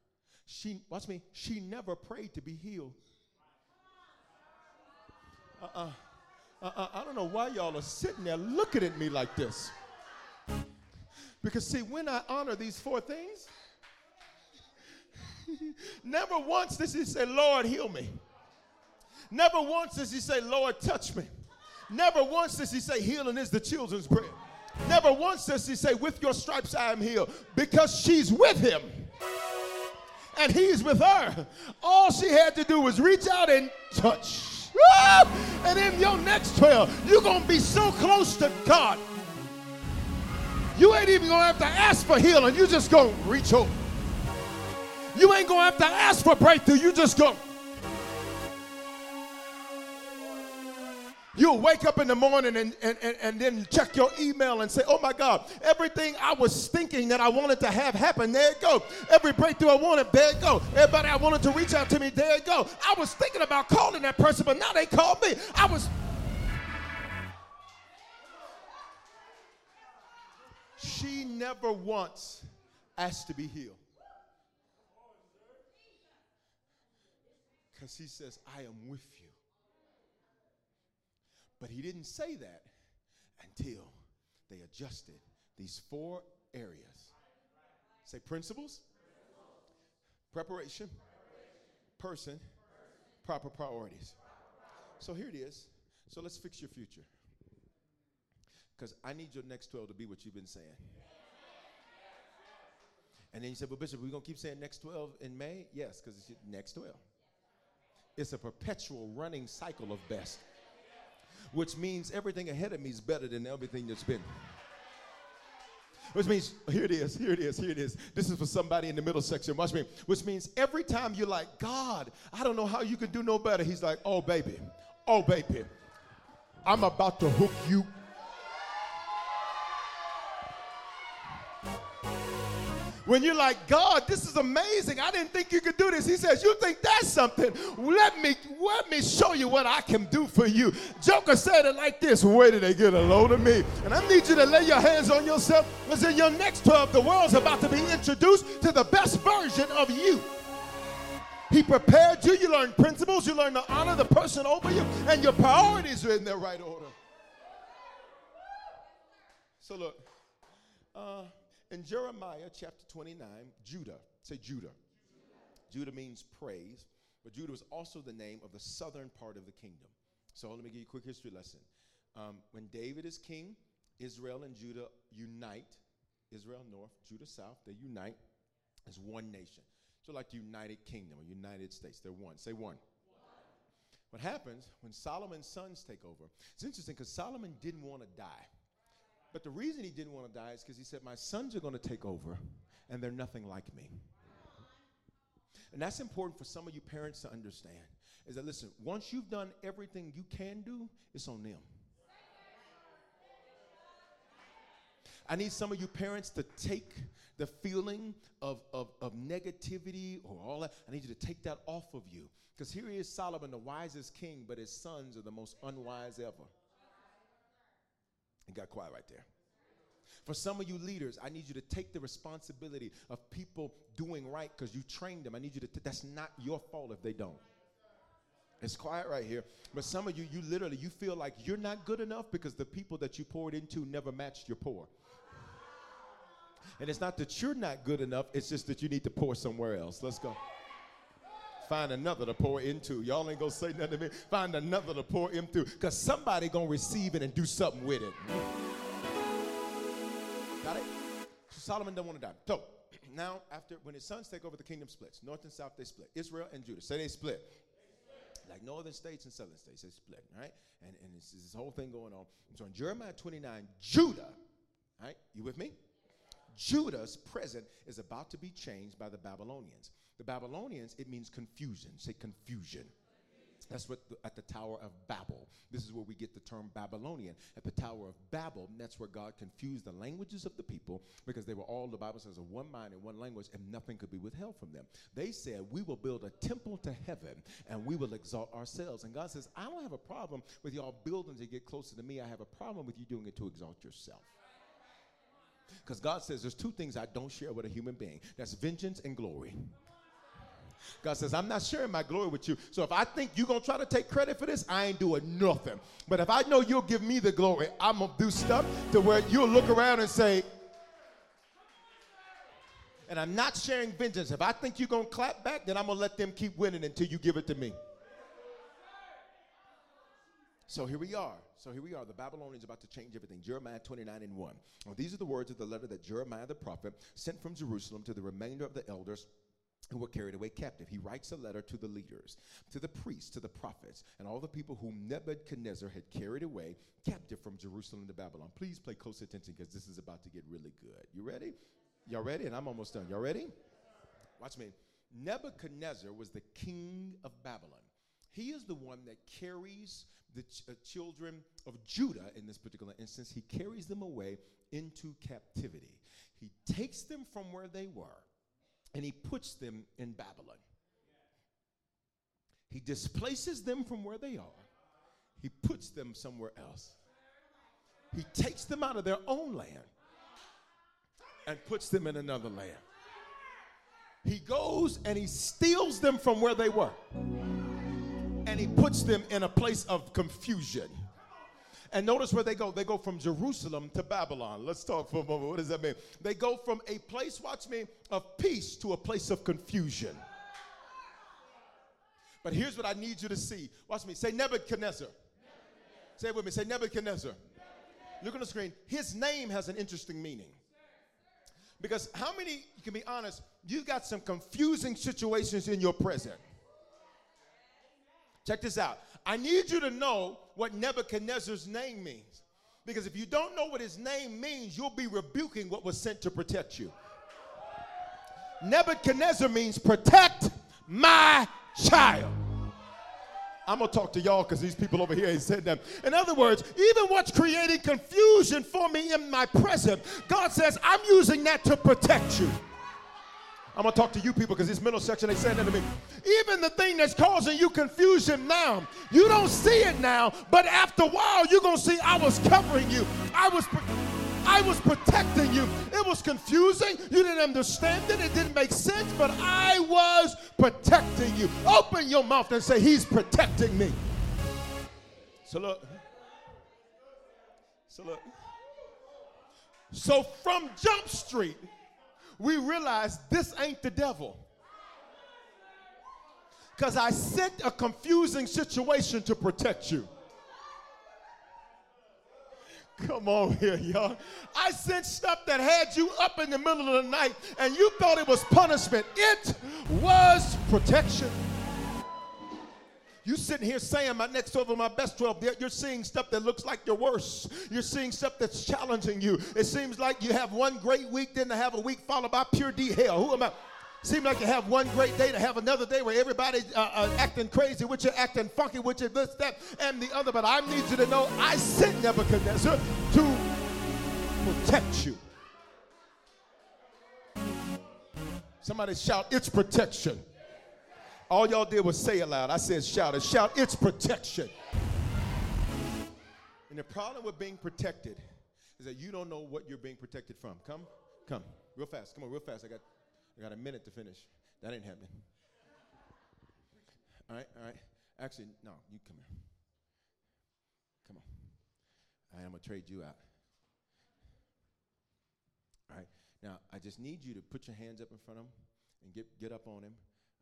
she, watch me, she never prayed to be healed. Uh-uh. Uh-uh. I don't know why y'all are sitting there looking at me like this. Because, see, when I honor these four things, never once does he say, Lord, heal me. Never once does he say, Lord, touch me. Never once does he say healing is the children's bread. Never once does he say, with your stripes I am healed, because she's with him and he's with her. All she had to do was reach out and touch. And in your next 12, you're going to be so close to God. You ain't even going to have to ask for healing. You just going to reach over. You ain't going to have to ask for breakthrough. You just go. You'll wake up in the morning and, and, and, and, then check your email and say, oh my God, everything I was thinking that I wanted to have happen, there it go. Every breakthrough I wanted, there it go. Everybody I wanted to reach out to me, there it go. I was thinking about calling that person, but now they called me. I was. She never once asked to be healed. Because he says, I am with you. But he didn't say that until they adjusted these four areas. Say principles, preparation, person, proper priorities. So here it is. So let's fix your future. Because I need your next 12 to be what you've been saying. And then you said, Well, Bishop, we're going to keep saying next 12 in May? Yes, because it's next 12. It's a perpetual running cycle of best which means everything ahead of me is better than everything that's been. Which means, here it is, here it is, here it is. This is for somebody in the middle section. Watch me. Which means every time you're like, God, I don't know how you can do no better. He's like, oh, baby, oh, baby, I'm about to hook you When you're like, God, this is amazing. I didn't think you could do this. He says, You think that's something? Let me let me show you what I can do for you. Joker said it like this: Where did they get a load of me? And I need you to lay your hands on yourself because in your next 12, the world's about to be introduced to the best version of you. He prepared you. You learn principles. You learn to honor the person over you, and your priorities are in their right order. So look, uh, in Jeremiah chapter 29, Judah, say Judah. Judah means praise, but Judah was also the name of the southern part of the kingdom. So let me give you a quick history lesson. Um, when David is king, Israel and Judah unite. Israel north, Judah south, they unite as one nation. So like the United Kingdom or United States, they're one. Say one. one. What happens when Solomon's sons take over? It's interesting because Solomon didn't want to die. But the reason he didn't want to die is because he said, My sons are going to take over, and they're nothing like me. And that's important for some of you parents to understand is that, listen, once you've done everything you can do, it's on them. I need some of you parents to take the feeling of, of, of negativity or all that. I need you to take that off of you. Because here is Solomon, the wisest king, but his sons are the most unwise ever. It got quiet right there. For some of you leaders, I need you to take the responsibility of people doing right because you trained them. I need you to, t- that's not your fault if they don't. It's quiet right here. But some of you, you literally, you feel like you're not good enough because the people that you poured into never matched your pour. And it's not that you're not good enough, it's just that you need to pour somewhere else. Let's go. Find another to pour into. Y'all ain't gonna say nothing to me. Find another to pour into. Because somebody gonna receive it and do something with it. Got it? So Solomon don't want to die. So now, after when his sons take over, the kingdom splits. North and south, they split. Israel and Judah. Say they split. Like northern states and southern states, they split, right? And, and it's, this whole thing going on. So in Jeremiah 29, Judah, right? You with me? Judah's present is about to be changed by the Babylonians. The Babylonians, it means confusion. Say confusion. That's what the, at the Tower of Babel. This is where we get the term Babylonian. At the Tower of Babel, that's where God confused the languages of the people because they were all, the Bible says, of one mind and one language, and nothing could be withheld from them. They said, We will build a temple to heaven and we will exalt ourselves. And God says, I don't have a problem with y'all building to get closer to me. I have a problem with you doing it to exalt yourself. Because God says there's two things I don't share with a human being that's vengeance and glory. God says, I'm not sharing my glory with you. So if I think you're going to try to take credit for this, I ain't doing nothing. But if I know you'll give me the glory, I'm going to do stuff to where you'll look around and say, and I'm not sharing vengeance. If I think you're going to clap back, then I'm going to let them keep winning until you give it to me. So here we are. So here we are. The Babylonians about to change everything. Jeremiah 29 and 1. Well, these are the words of the letter that Jeremiah the prophet sent from Jerusalem to the remainder of the elders who were carried away captive. He writes a letter to the leaders, to the priests, to the prophets, and all the people whom Nebuchadnezzar had carried away captive from Jerusalem to Babylon. Please pay close attention because this is about to get really good. You ready? Y'all ready? And I'm almost done. Y'all ready? Watch me. Nebuchadnezzar was the king of Babylon. He is the one that carries the ch- uh, children of Judah in this particular instance. He carries them away into captivity. He takes them from where they were and he puts them in Babylon. He displaces them from where they are, he puts them somewhere else. He takes them out of their own land and puts them in another land. He goes and he steals them from where they were and he puts them in a place of confusion. And notice where they go. They go from Jerusalem to Babylon. Let's talk for a moment. What does that mean? They go from a place, watch me, of peace to a place of confusion. But here's what I need you to see. Watch me. Say Nebuchadnezzar. Nebuchadnezzar. Say it with me. Say Nebuchadnezzar. Nebuchadnezzar. Look on the screen. His name has an interesting meaning. Because how many, you can be honest, you've got some confusing situations in your present. Check this out. I need you to know what Nebuchadnezzar's name means. Because if you don't know what his name means, you'll be rebuking what was sent to protect you. Nebuchadnezzar means protect my child. I'm gonna talk to y'all because these people over here ain't said that. In other words, even what's creating confusion for me in my present, God says, I'm using that to protect you. I'm gonna talk to you people because this middle section they saying that to me. Even the thing that's causing you confusion now, you don't see it now, but after a while you're gonna see I was covering you. I was I was protecting you. It was confusing. You didn't understand it. It didn't make sense, but I was protecting you. Open your mouth and say, He's protecting me. So look. So look. So from Jump Street, we realize this ain't the devil. Because I sent a confusing situation to protect you. Come on here, y'all. I sent stuff that had you up in the middle of the night and you thought it was punishment. It was protection. You sitting here saying my next 12 or my best 12, you're seeing stuff that looks like your worst. You're seeing stuff that's challenging you. It seems like you have one great week, then to have a week followed by pure D hell. Who am I? Seem like you have one great day to have another day where everybody's uh, uh, acting crazy, which you're acting funky, which is this, that, and the other. But I need you to know I sent Nebuchadnezzar to protect you. Somebody shout, it's protection. All y'all did was say it loud. I said shout it. Shout, it's protection. And the problem with being protected is that you don't know what you're being protected from. Come, come, real fast. Come on, real fast. I got, I got a minute to finish. That ain't happening. All right, all right. Actually, no, you come here. Come on. All right, I'm gonna trade you out. All right. Now, I just need you to put your hands up in front of him and get get up on him.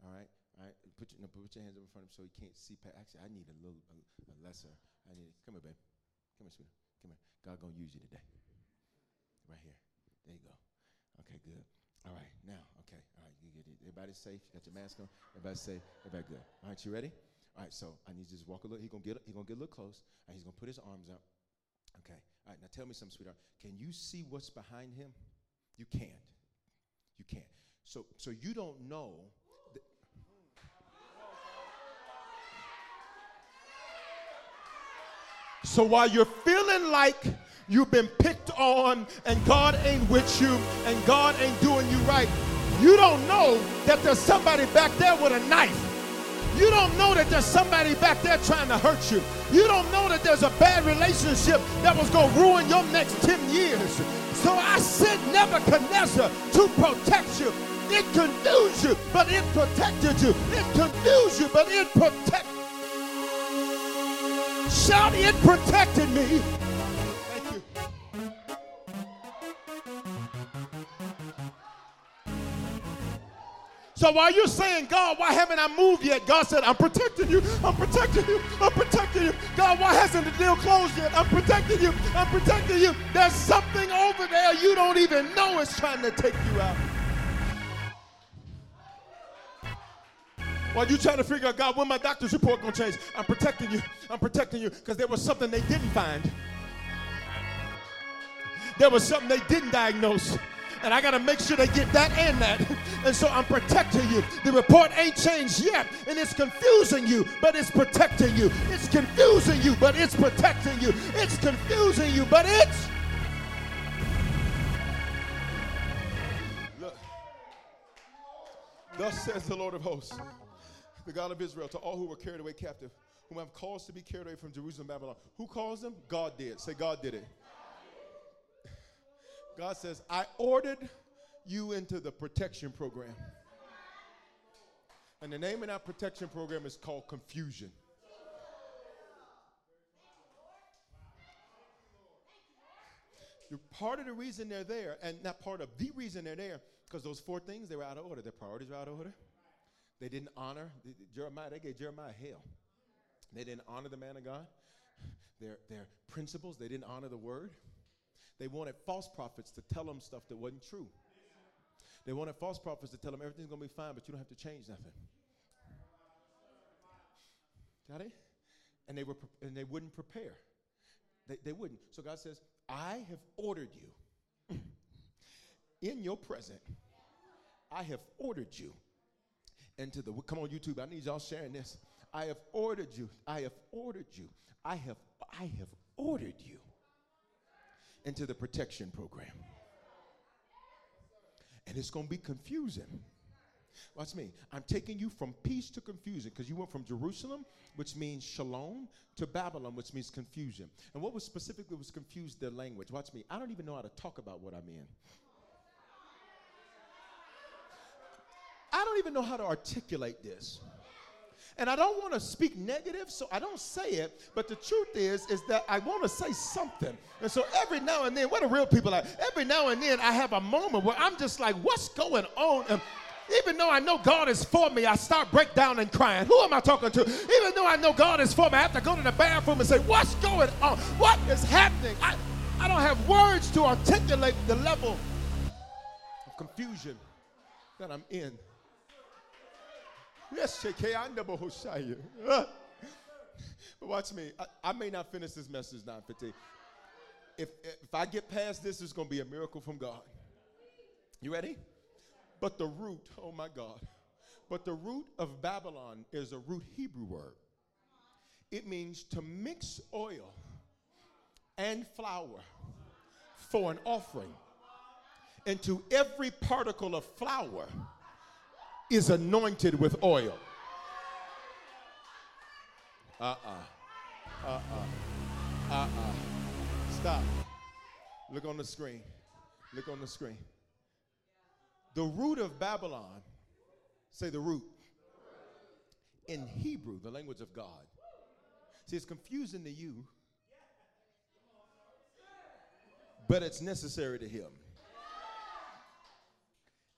All right. All right, put your, no, put your hands up in front of him so he can't see. Actually, I need a little, a, a lesser. I need. Come here, babe. Come here, sweetie. Come here. God gonna use you today. Right here. There you go. Okay, good. All right, now, okay. All right, you get it. Everybody safe. You got your mask on. Everybody safe. Everybody good. All right, you ready? All right, so I need you to just walk a little. He gonna get. He gonna get a little close, and he's gonna put his arms up. Okay. All right. Now tell me something, sweetheart. Can you see what's behind him? You can't. You can't. So, so you don't know So while you're feeling like you've been picked on and God ain't with you and God ain't doing you right, you don't know that there's somebody back there with a knife. You don't know that there's somebody back there trying to hurt you. You don't know that there's a bad relationship that was going to ruin your next 10 years. So I sent Nebuchadnezzar to protect you. It confused you, but it protected you. It confused you, but it protected Shout, it protected me. Thank you. So while you're saying, God, why haven't I moved yet? God said, I'm protecting you. I'm protecting you. I'm protecting you. God, why hasn't the deal closed yet? I'm protecting you. I'm protecting you. There's something over there you don't even know is trying to take you out. While you trying to figure out, God, when my doctor's report gonna change, I'm protecting you. I'm protecting you because there was something they didn't find. There was something they didn't diagnose and I got to make sure they get that and that. And so I'm protecting you. The report ain't changed yet, and it's confusing you, but it's protecting you. It's confusing you, but it's protecting you. It's confusing you, but it's. Look. Thus says the Lord of hosts, the God of Israel, to all who were carried away captive, whom I've caused to be carried away from Jerusalem, Babylon. Who caused them? God did. Say, God did it. God says, I ordered you into the protection program. And the name of that protection program is called confusion. You're part of the reason they're there, and not part of the reason they're there, because those four things, they were out of order. Their priorities were out of order. They didn't honor Jeremiah, they gave Jeremiah hell. They didn't honor the man of God. Their, their principles, they didn't honor the word. They wanted false prophets to tell them stuff that wasn't true. They wanted false prophets to tell them everything's going to be fine, but you don't have to change nothing. Got it? And they were and they wouldn't prepare. They, they wouldn't. So God says, I have ordered you in your present. I have ordered you into the come on YouTube. I need y'all sharing this. I have ordered you. I have ordered you. I have I have ordered you into the protection program. And it's going to be confusing. Watch me. I'm taking you from peace to confusion because you went from Jerusalem, which means shalom, to Babylon, which means confusion. And what was specifically was confused their language. Watch me. I don't even know how to talk about what I'm in. I don't even know how to articulate this. And I don't want to speak negative, so I don't say it. But the truth is, is that I want to say something. And so every now and then, what are real people like? Every now and then, I have a moment where I'm just like, what's going on? And even though I know God is for me, I start break down and crying. Who am I talking to? Even though I know God is for me, I have to go to the bathroom and say, what's going on? What is happening? I, I don't have words to articulate the level of confusion that I'm in. Yes, but watch me. I, I, may not finish this message 9:15. If if I get past this, it's gonna be a miracle from God. You ready? But the root, oh my God. But the root of Babylon is a root Hebrew word. It means to mix oil and flour for an offering. And to every particle of flour is anointed with oil. Uh uh-uh. uh. Uh uh. Uh uh. Stop. Look on the screen. Look on the screen. The root of Babylon, say the root. In Hebrew, the language of God. See, it's confusing to you, but it's necessary to Him.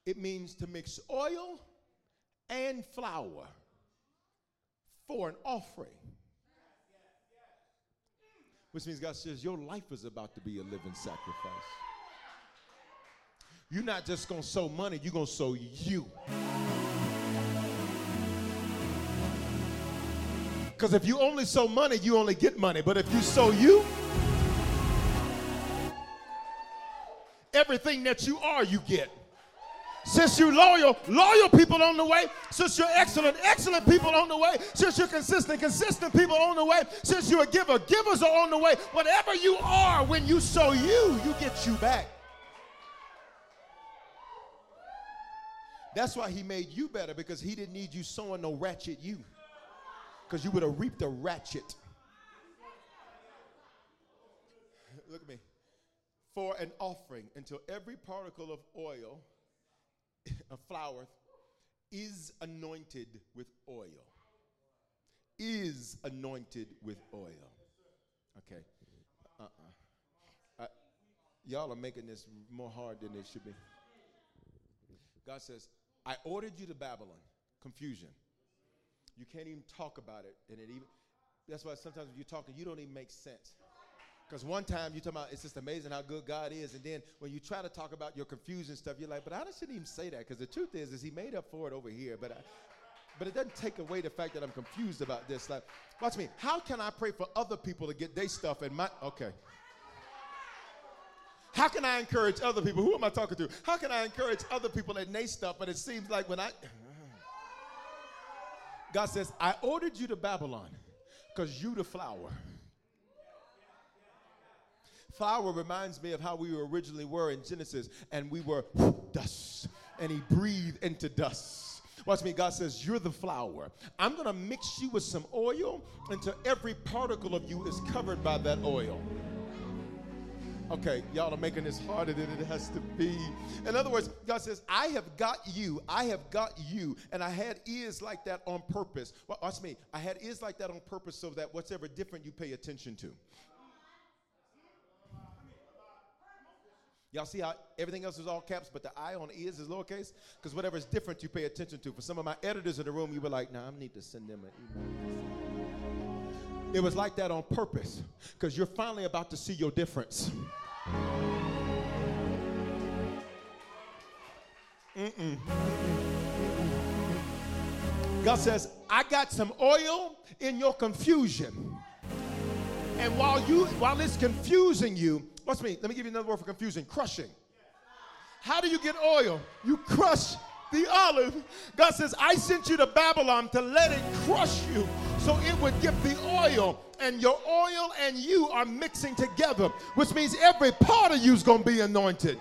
It means to mix oil and flour for an offering. Which means God says your life is about to be a living sacrifice. You're not just going to sow money, you're going to sow you. Because if you only sow money, you only get money. But if you sow you, everything that you are, you get. Since you're loyal, loyal people on the way. Since you're excellent, excellent people on the way. Since you're consistent, consistent people on the way. Since you're a giver, givers are on the way. Whatever you are, when you sow you, you get you back. That's why he made you better because he didn't need you sowing no ratchet you. Because you would have reaped a ratchet. Look at me. For an offering until every particle of oil a flour is anointed with oil. Is anointed with oil. Okay. Uh-uh. Uh, y'all are making this more hard than it should be. God says, I ordered you to Babylon. Confusion. You can't even talk about it. And it even that's why sometimes when you're talking, you don't even make sense. Because one time you talk about it's just amazing how good God is, and then when you try to talk about your confusion stuff, you're like, but I shouldn't even say that because the truth is, is He made up for it over here. But I, but it doesn't take away the fact that I'm confused about this. Like, watch me. How can I pray for other people to get their stuff and my okay? How can I encourage other people? Who am I talking to? How can I encourage other people and they stuff? But it seems like when I God says, I ordered you to Babylon because you the flour. Flour reminds me of how we originally were in Genesis, and we were dust, and he breathed into dust. Watch me, God says, You're the flour. I'm gonna mix you with some oil until every particle of you is covered by that oil. Okay, y'all are making this harder than it has to be. In other words, God says, I have got you. I have got you. And I had ears like that on purpose. Well, watch me. I had ears like that on purpose so that whatever different you pay attention to. Y'all see how everything else is all caps, but the I on ears is lowercase? Because whatever is different, you pay attention to. For some of my editors in the room, you were like, nah, I need to send them an email. It was like that on purpose, because you're finally about to see your difference. Mm-mm. God says, I got some oil in your confusion. And while you while it's confusing you, What's me? Let me give you another word for confusion crushing. How do you get oil? You crush the olive. God says, I sent you to Babylon to let it crush you so it would give the oil. And your oil and you are mixing together, which means every part of you is going to be anointed.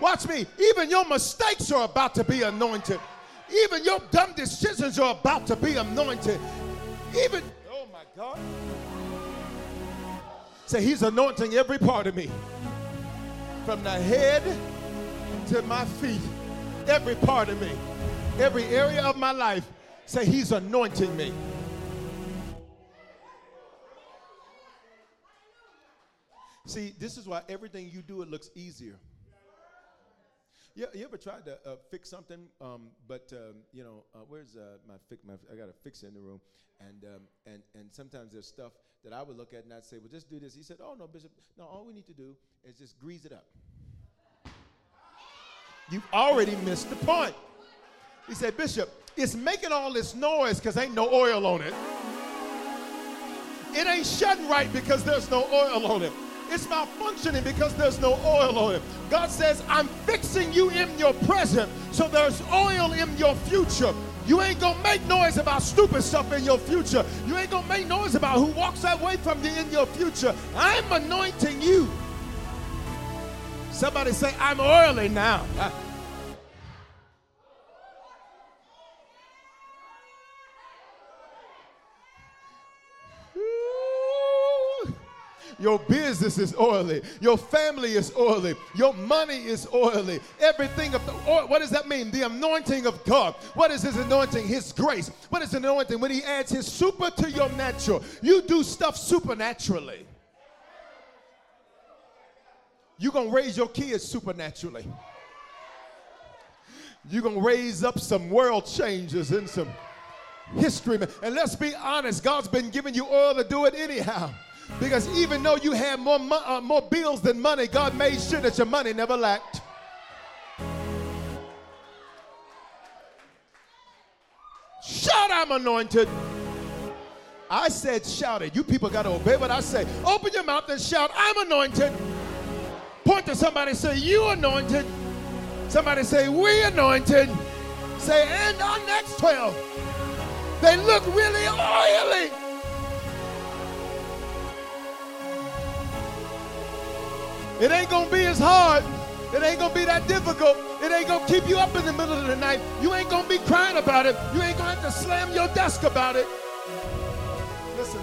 Watch me. Even your mistakes are about to be anointed. Even your dumb decisions are about to be anointed. Even, oh my God. Say, He's anointing every part of me. From the head to my feet. Every part of me. Every area of my life. Say, He's anointing me. See, this is why everything you do, it looks easier. You, you ever tried to uh, fix something, um, but um, you know, uh, where's uh, my fix? My, I got a fixer in the room, and um, and and sometimes there's stuff that I would look at and I'd say, well, just do this. He said, oh, no, Bishop, no, all we need to do is just grease it up. You've already missed the point. He said, Bishop, it's making all this noise because ain't no oil on it. It ain't shutting right because there's no oil on it. It's malfunctioning because there's no oil on it. God says, I'm fixing you in your present so there's oil in your future. You ain't gonna make noise about stupid stuff in your future. You ain't gonna make noise about who walks away from you in your future. I'm anointing you. Somebody say, I'm oily now. Your business is oily. Your family is oily. Your money is oily. Everything of the oil. What does that mean? The anointing of God. What is His anointing? His grace. What is anointing? When He adds His super to your natural. You do stuff supernaturally. You're going to raise your kids supernaturally. You're going to raise up some world changers and some history. And let's be honest, God's been giving you oil to do it anyhow. Because even though you had more, mo- uh, more bills than money, God made sure that your money never lacked. Shout, I'm anointed. I said, shout it. You people got to obey what I say. Open your mouth and shout, I'm anointed. Point to somebody say, You anointed. Somebody say, We anointed. Say, and our next 12. They look really oily. It ain't gonna be as hard. It ain't gonna be that difficult. It ain't gonna keep you up in the middle of the night. You ain't gonna be crying about it. You ain't gonna have to slam your desk about it. Listen,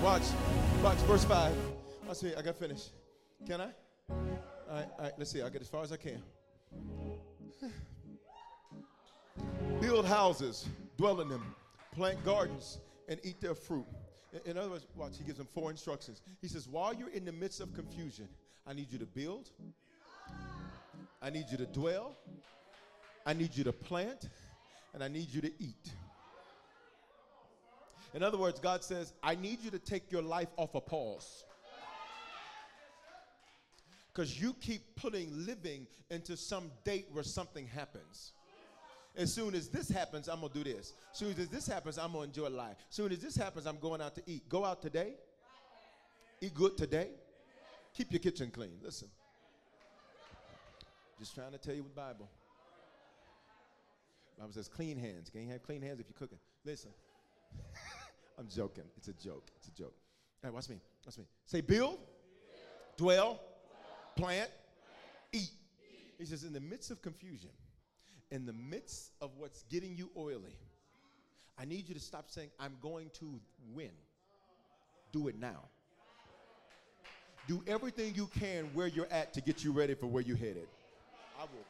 watch, watch, verse 5. I see, I got finished. Can I? All right, all right, let's see. I'll get as far as I can. Build houses, dwell in them, plant gardens, and eat their fruit. In other words, watch, he gives them four instructions. He says, while you're in the midst of confusion, I need you to build. I need you to dwell. I need you to plant, and I need you to eat. In other words, God says, I need you to take your life off a pause. Because you keep putting living into some date where something happens. As soon as this happens, I'm gonna do this. As soon as this happens, I'm gonna enjoy life. As soon as this happens, I'm going out to eat. Go out today. Eat good today. Keep your kitchen clean. Listen. Just trying to tell you with Bible. Bible says clean hands. Can you have clean hands if you're cooking? Listen. I'm joking. It's a joke. It's a joke. All right, watch me. Watch me. Say build, dwell, plant, eat. He says, in the midst of confusion, in the midst of what's getting you oily, I need you to stop saying, I'm going to win. Do it now. Do everything you can where you're at to get you ready for where you're headed. I will.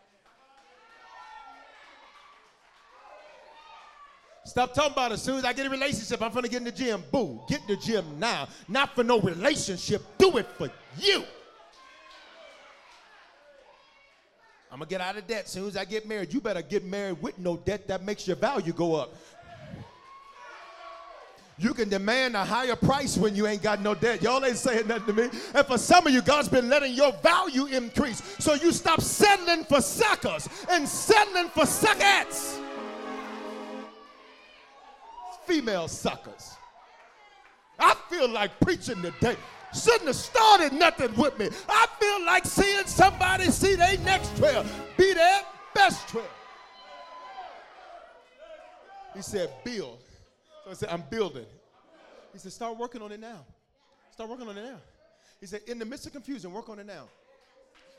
Stop talking about it. As soon as I get a relationship, I'm gonna get in the gym. Boo, get in the gym now. Not for no relationship. Do it for you. I'm gonna get out of debt. As soon as I get married, you better get married with no debt. That makes your value go up. You can demand a higher price when you ain't got no debt. Y'all ain't saying nothing to me. And for some of you, God's been letting your value increase. So you stop settling for suckers and settling for suckettes female suckers. I feel like preaching today. Shouldn't have started nothing with me. I feel like seeing somebody see their next trail, be their best trail. He said, build. So I said, I'm building. He said, start working on it now. Start working on it now. He said, in the midst of confusion, work on it now.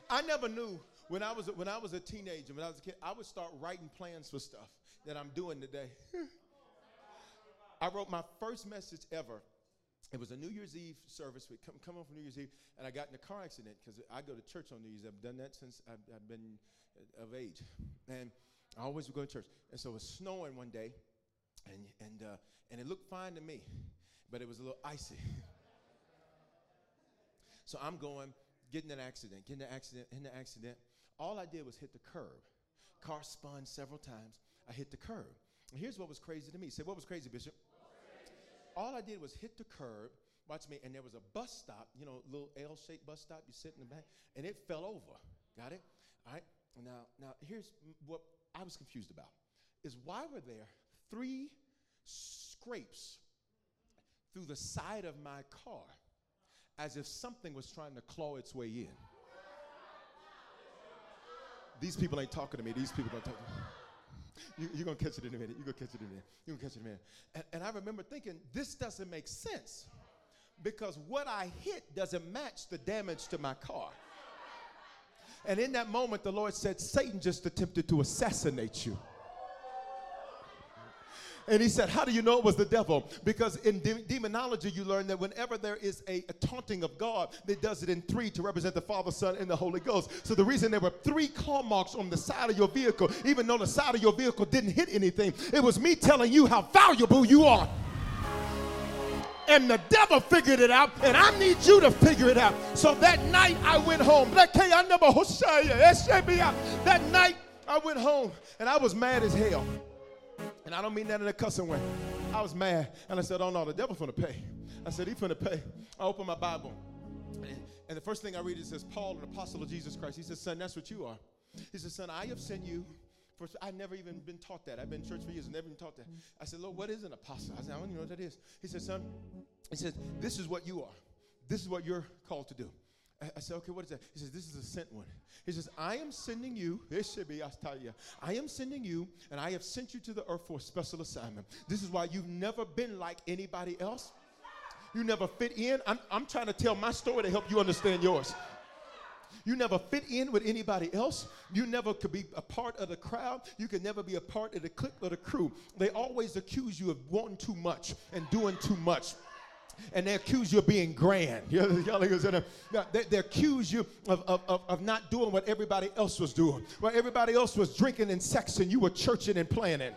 I never knew when I was when I was a teenager, when I was a kid, I would start writing plans for stuff that I'm doing today. I wrote my first message ever. It was a New Year's Eve service. We come, home from New Year's Eve, and I got in a car accident because I go to church on New Year's. I've done that since I've, I've been uh, of age, and I always would go to church. And so it was snowing one day, and and uh, and it looked fine to me, but it was a little icy. so I'm going, getting an accident, getting an accident, in the accident. All I did was hit the curb. Car spun several times. I hit the curb. And here's what was crazy to me. Say, what was crazy, Bishop? all I did was hit the curb, watch me, and there was a bus stop, you know, little L-shaped bus stop. You sit in the back, and it fell over. Got it? All right. Now, now here's what I was confused about: is why were there three scrapes through the side of my car, as if something was trying to claw its way in? These people ain't talking to me. These people don't talk to me. You, are going to catch it in a minute. You're going to catch it in a minute. You're going to catch it in a minute. And, and I remember thinking, this doesn't make sense because what I hit doesn't match the damage to my car. And in that moment, the Lord said, Satan just attempted to assassinate you. And he said, How do you know it was the devil? Because in de- demonology, you learn that whenever there is a, a, taunting of God, it does it in three to represent the Father, Son, and the Holy Ghost. So the reason there were three claw marks on the side of your vehicle, even though the side of your vehicle didn't hit anything, it was me telling you how valuable you are. And the devil figured it out, and I need you to figure it out. So that night I went home. Black K I never Hoshaya. That night I went home, and I was mad as hell. And I don't mean that in a cussing way. I was mad. And I said, Oh no, the devil's gonna pay. I said, He's gonna pay. I opened my Bible. And the first thing I read it says, Paul, an apostle of Jesus Christ. He says, Son, that's what you are. He says, Son, I have sent you. For, I've never even been taught that. I've been in church for years and never been taught that. I said, Lord, what is an apostle? I said, I don't even know what that is. He said, Son, he says, This is what you are. This is what you're called to do. I said, okay, what is that? He says, this is a sent one. He says, I am sending you, this should be I tell you. I am sending you, and I have sent you to the earth for a special assignment. This is why you've never been like anybody else. You never fit in. I'm, I'm trying to tell my story to help you understand yours. You never fit in with anybody else. You never could be a part of the crowd. You can never be a part of the clique or the crew. They always accuse you of wanting too much and doing too much and they accuse you of being grand. Y'all they, they accuse you of, of, of, not doing what everybody else was doing. While everybody else was drinking and sexing, you were churching and planning.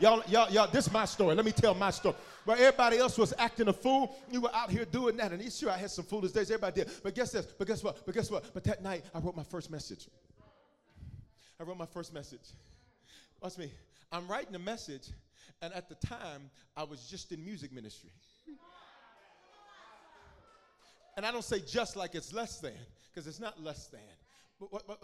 Y'all, y'all, y'all, this is my story. Let me tell my story. While everybody else was acting a fool, you were out here doing that. And sure, I had some foolish days. Everybody did. But guess this. But guess what? But guess what? But that night, I wrote my first message. I wrote my first message. Watch me. I'm writing a message, and at the time, I was just in music ministry. And I don't say just like it's less than, because it's not less than. But what, what?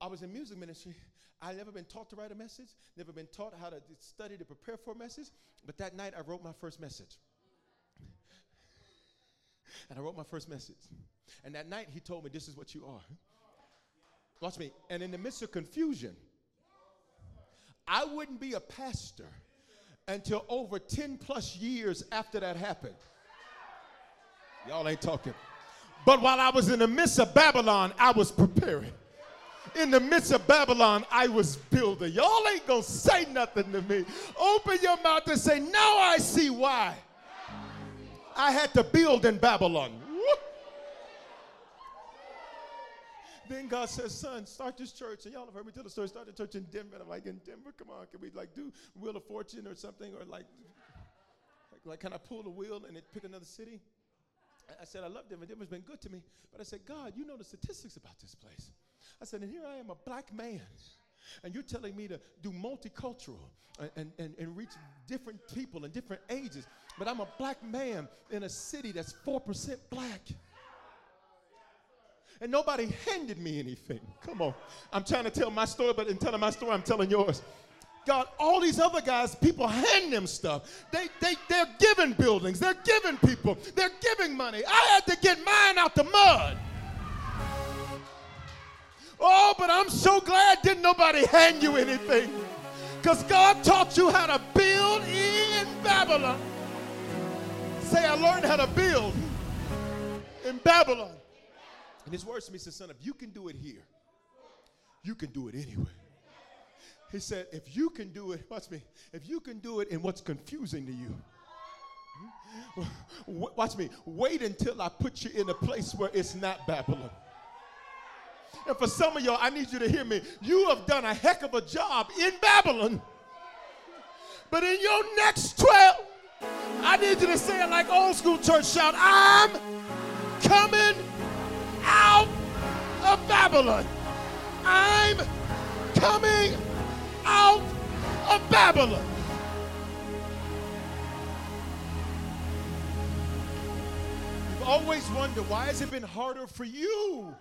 I was in music ministry. I never been taught to write a message, never been taught how to study to prepare for a message. But that night, I wrote my first message. And I wrote my first message. And that night, he told me, This is what you are. Watch me. And in the midst of confusion, I wouldn't be a pastor until over 10 plus years after that happened. Y'all ain't talking. But while I was in the midst of Babylon, I was preparing. In the midst of Babylon, I was building. Y'all ain't gonna say nothing to me. Open your mouth and say, Now I see why I had to build in Babylon. Then God says, son, start this church. And y'all have heard me tell the story. Start the church in Denver. I'm like, in Denver, come on. Can we like do Wheel of Fortune or something? Or like, like, like can I pull the wheel and it pick another city? I said, I love Denver. Denver's been good to me. But I said, God, you know the statistics about this place. I said, and here I am, a black man. And you're telling me to do multicultural and, and, and reach different people and different ages. But I'm a black man in a city that's 4% black and nobody handed me anything. Come on. I'm trying to tell my story, but in telling my story, I'm telling yours. God, all these other guys, people hand them stuff. They, they, they're giving buildings, they're giving people, they're giving money. I had to get mine out the mud. Oh, but I'm so glad didn't nobody hand you anything. Because God taught you how to build in Babylon. Say, I learned how to build in Babylon. And his words to me said, Son, if you can do it here, you can do it anywhere. He said, if you can do it, watch me, if you can do it in what's confusing to you, hmm? watch me, wait until I put you in a place where it's not Babylon. And for some of y'all, I need you to hear me. You have done a heck of a job in Babylon. But in your next 12, I need you to say it like old school church shout, I'm coming out of Babylon. I'm coming out of Babylon. You've always wondered why has it been harder for you?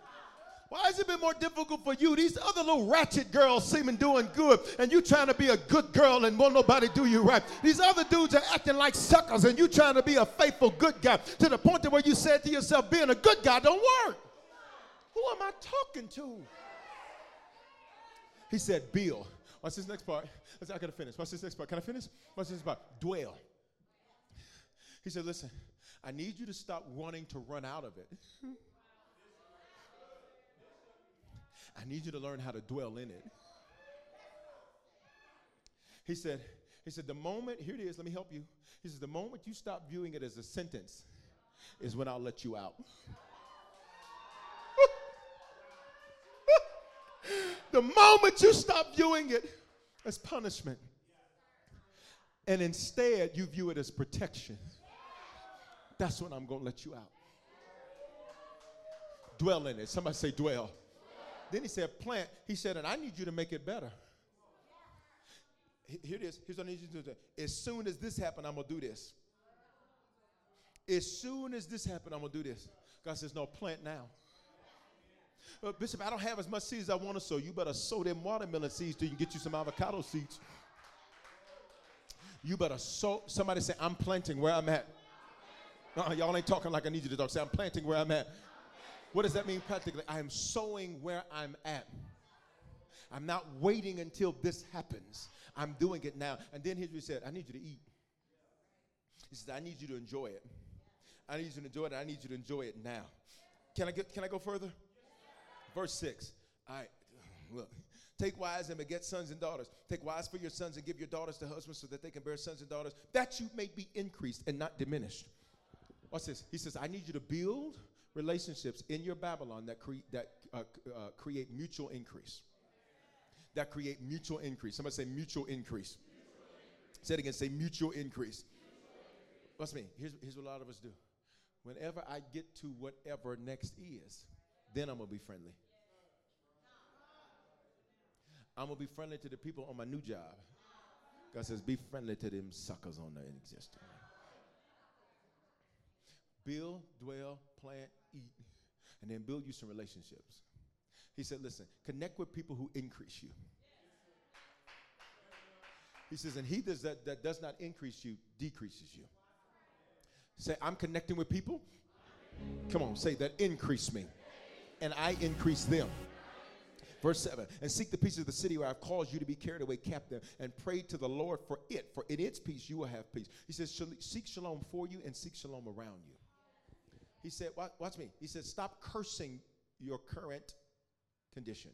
Why has it been more difficult for you? These other little ratchet girls seeming doing good, and you trying to be a good girl and won't nobody do you right. These other dudes are acting like suckers, and you trying to be a faithful good guy to the point that where you said to yourself, being a good guy don't work. Who am I talking to? He said, Bill. What's this next part? I gotta finish. What's this next part? Can I finish? What's this part? Dwell. He said, Listen, I need you to stop wanting to run out of it. I need you to learn how to dwell in it. He said, he said, the moment, here it is, let me help you. He says, the moment you stop viewing it as a sentence is when I'll let you out. The moment you stop viewing it as punishment and instead you view it as protection, that's when I'm going to let you out. Dwell in it. Somebody say, dwell. Then he said, plant. He said, and I need you to make it better. Here it is. Here's what I need you to do. As soon as this happens, I'm going to do this. As soon as this happens, I'm going to do this. God says, no, plant now. Uh, Bishop, I don't have as much seeds as I want to sow. You better sow them watermelon seeds till you get you some avocado seeds. You better sow. Somebody say, I'm planting where I'm at. Uh, y'all ain't talking like I need you to talk. Say, I'm planting where I'm at. What does that mean practically? I am sowing where I'm at. I'm not waiting until this happens. I'm doing it now. And then here's what he said I need you to eat. He said, I need you to enjoy it. I need you to enjoy it, I need you to enjoy it now. Can I get can I go further? Verse 6. All right, look. Take wives and beget sons and daughters. Take wives for your sons and give your daughters to husbands so that they can bear sons and daughters, that you may be increased and not diminished. Watch this. He says, I need you to build relationships in your Babylon that, cre- that uh, uh, create mutual increase. That create mutual increase. Somebody say mutual increase. Mutual say it again. Say mutual increase. What's me? Here's, here's what a lot of us do. Whenever I get to whatever next is, then I'm going to be friendly. I'm to be friendly to the people on my new job. God says, be friendly to them suckers on the existing. Build, dwell, plant, eat, and then build you some relationships. He said, listen, connect with people who increase you. He says, and he does that, that does not increase you, decreases you. Say, I'm connecting with people. Come on, say that increase me. And I increase them. Verse 7 And seek the peace of the city where I've caused you to be carried away captive, and pray to the Lord for it, for in its peace you will have peace. He says, Seek shalom for you and seek shalom around you. He said, Watch, me. He said, Stop cursing your current condition.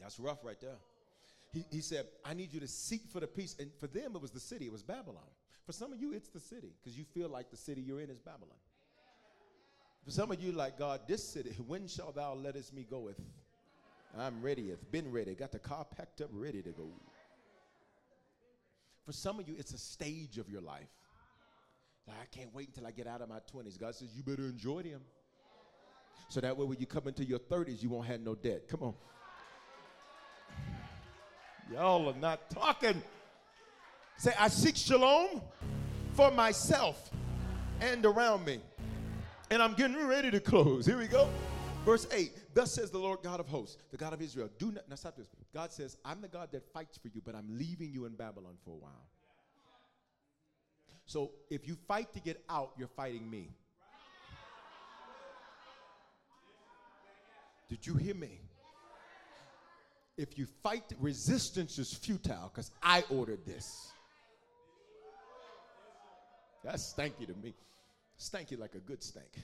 That's rough right there. He, he said, I need you to seek for the peace. And for them, it was the city, it was Babylon. For some of you, it's the city because you feel like the city you're in is Babylon. For some of you, like God, this city, when shall thou lettest me goeth? I'm ready, I've been ready, got the car packed up, ready to go. For some of you, it's a stage of your life. Like, I can't wait until I get out of my 20s. God says, You better enjoy them. So that way, when you come into your 30s, you won't have no debt. Come on. Y'all are not talking. Say, I seek shalom for myself and around me. And I'm getting ready to close. Here we go. Verse 8 Thus says the Lord God of hosts, the God of Israel. Do not, now stop this. God says, I'm the God that fights for you, but I'm leaving you in Babylon for a while. So if you fight to get out, you're fighting me. Did you hear me? If you fight, resistance is futile because I ordered this. That's stanky to me. Stanky like a good stank.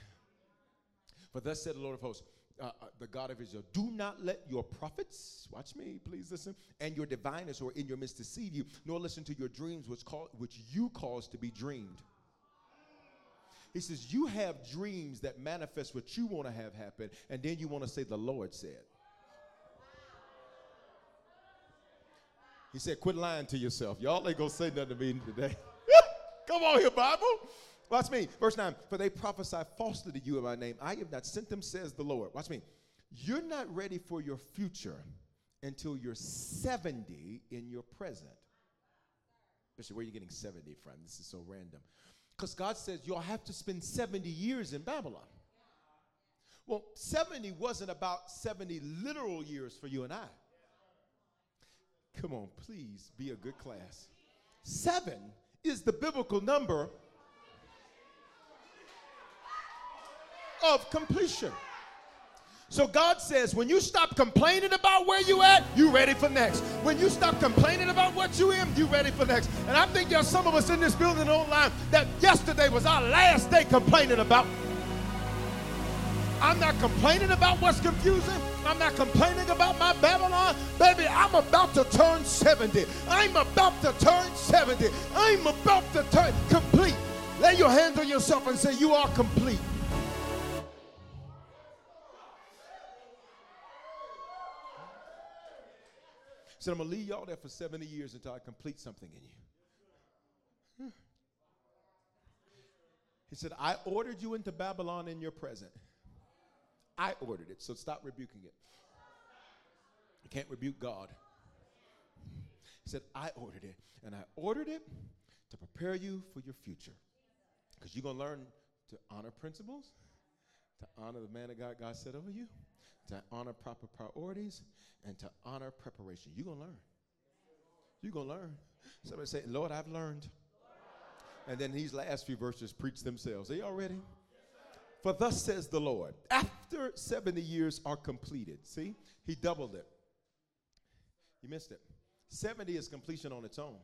For thus said the Lord of hosts, uh, uh, the God of Israel, do not let your prophets, watch me, please listen, and your diviners who are in your midst deceive you, nor listen to your dreams which, call, which you cause to be dreamed. He says, You have dreams that manifest what you want to have happen, and then you want to say, The Lord said. He said, Quit lying to yourself. Y'all ain't gonna say nothing to me today. Come on here, Bible. Watch me. Verse 9. For they prophesy falsely to you in my name. I have not sent them, says the Lord. Watch me. You're not ready for your future until you're 70 in your present. Where are you getting 70 from? This is so random. Because God says you'll have to spend 70 years in Babylon. Well, 70 wasn't about 70 literal years for you and I. Come on, please be a good class. Seven is the biblical number of completion. So God says, when you stop complaining about where you at, you ready for next. When you stop complaining about what you in, you ready for next. And I think there's some of us in this building online that yesterday was our last day complaining about. I'm not complaining about what's confusing. I'm not complaining about my Babylon. Baby, I'm about to turn 70. I'm about to turn 70. I'm about to turn complete. Lay your hands on yourself and say, You are complete. Said, I'm going to leave y'all there for 70 years until I complete something in you. He said, I ordered you into Babylon in your present. I ordered it, so stop rebuking it. You can't rebuke God. He said, I ordered it, and I ordered it to prepare you for your future. Because you're going to learn to honor principles, to honor the man of God God set over you, to honor proper priorities, and to honor preparation. You're going to learn. You're going to learn. Somebody say, Lord, I've learned. And then these last few verses preach themselves. Are y'all ready? For thus says the Lord, after 70 years are completed, see, he doubled it. You missed it. 70 is completion on its own.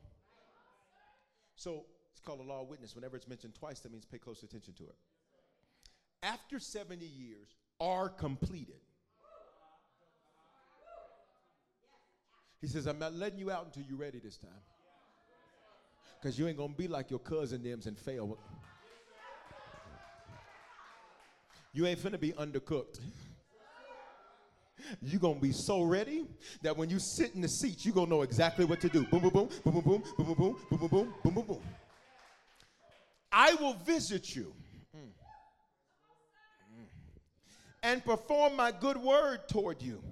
So it's called a law of witness. Whenever it's mentioned twice, that means pay close attention to it. After 70 years are completed, He says, I'm not letting you out until you're ready this time. Because you ain't going to be like your cousin thems and fail. You ain't finna be undercooked. You're gonna be so ready that when you sit in the seat, you're gonna know exactly what to do. Boom, boom, boom, boom, boom, boom, boom, boom, boom, boom, boom, boom, boom, boom, boom. I will visit you. and perform my good word toward you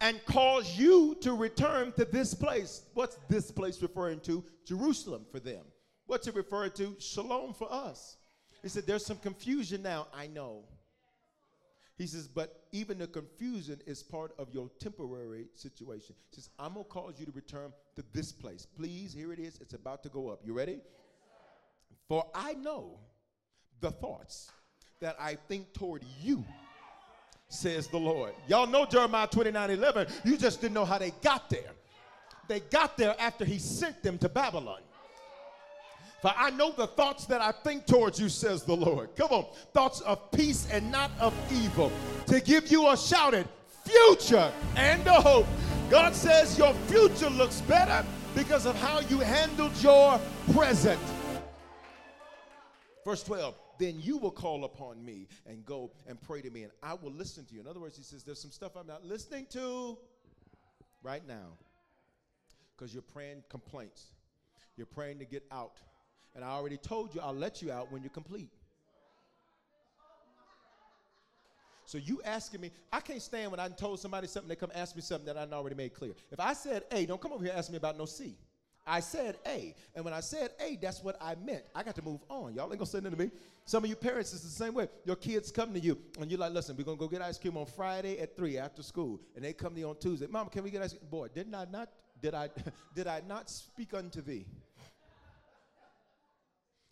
and cause you to return to this place. What's this place referring to? Jerusalem for them. What's it referring to? Shalom for us. He said, There's some confusion now. I know. He says, but even the confusion is part of your temporary situation. He says, I'm going to cause you to return to this place. Please, here it is. It's about to go up. You ready? For I know the thoughts that I think toward you, says the Lord. Y'all know Jeremiah 29 11. You just didn't know how they got there. They got there after he sent them to Babylon. For I know the thoughts that I think towards you, says the Lord. Come on, thoughts of peace and not of evil, to give you a shouted future and a hope. God says your future looks better because of how you handled your present. Verse 12, then you will call upon me and go and pray to me, and I will listen to you. In other words, he says, There's some stuff I'm not listening to right now because you're praying complaints. You're praying to get out. And I already told you I'll let you out when you're complete. So you asking me, I can't stand when I told somebody something, they come ask me something that I already made clear. If I said A, don't come over here and ask me about no C. I said A. And when I said A, that's what I meant. I got to move on. Y'all ain't gonna say nothing to me. Some of you parents, it's the same way. Your kids come to you and you're like, listen, we're gonna go get ice cream on Friday at 3 after school. And they come to you on Tuesday. Mom, can we get ice cream? Boy, didn't I not, did I, did I not speak unto thee?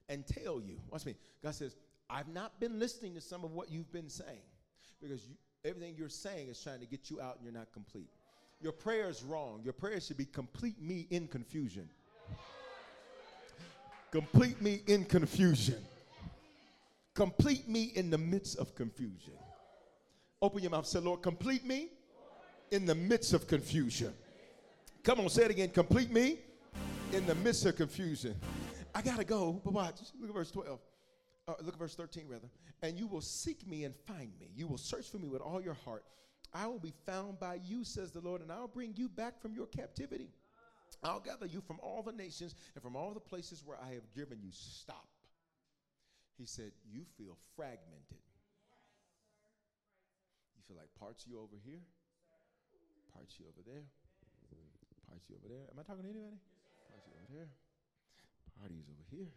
And tell you, watch me. God says, I've not been listening to some of what you've been saying because you, everything you're saying is trying to get you out and you're not complete. Your prayer is wrong. Your prayer should be complete me in confusion. Complete me in confusion. Complete me in the midst of confusion. Open your mouth. Say, Lord, complete me in the midst of confusion. Come on, say it again. Complete me in the midst of confusion. I gotta go, but watch. Look at verse 12. Uh, look at verse 13, rather. And you will seek me and find me. You will search for me with all your heart. I will be found by you, says the Lord, and I'll bring you back from your captivity. I'll gather you from all the nations and from all the places where I have driven you. Stop. He said, You feel fragmented. You feel like parts of you over here, parts of you over there, parts of you over there. Am I talking to anybody? Parts of you over there, parties over here.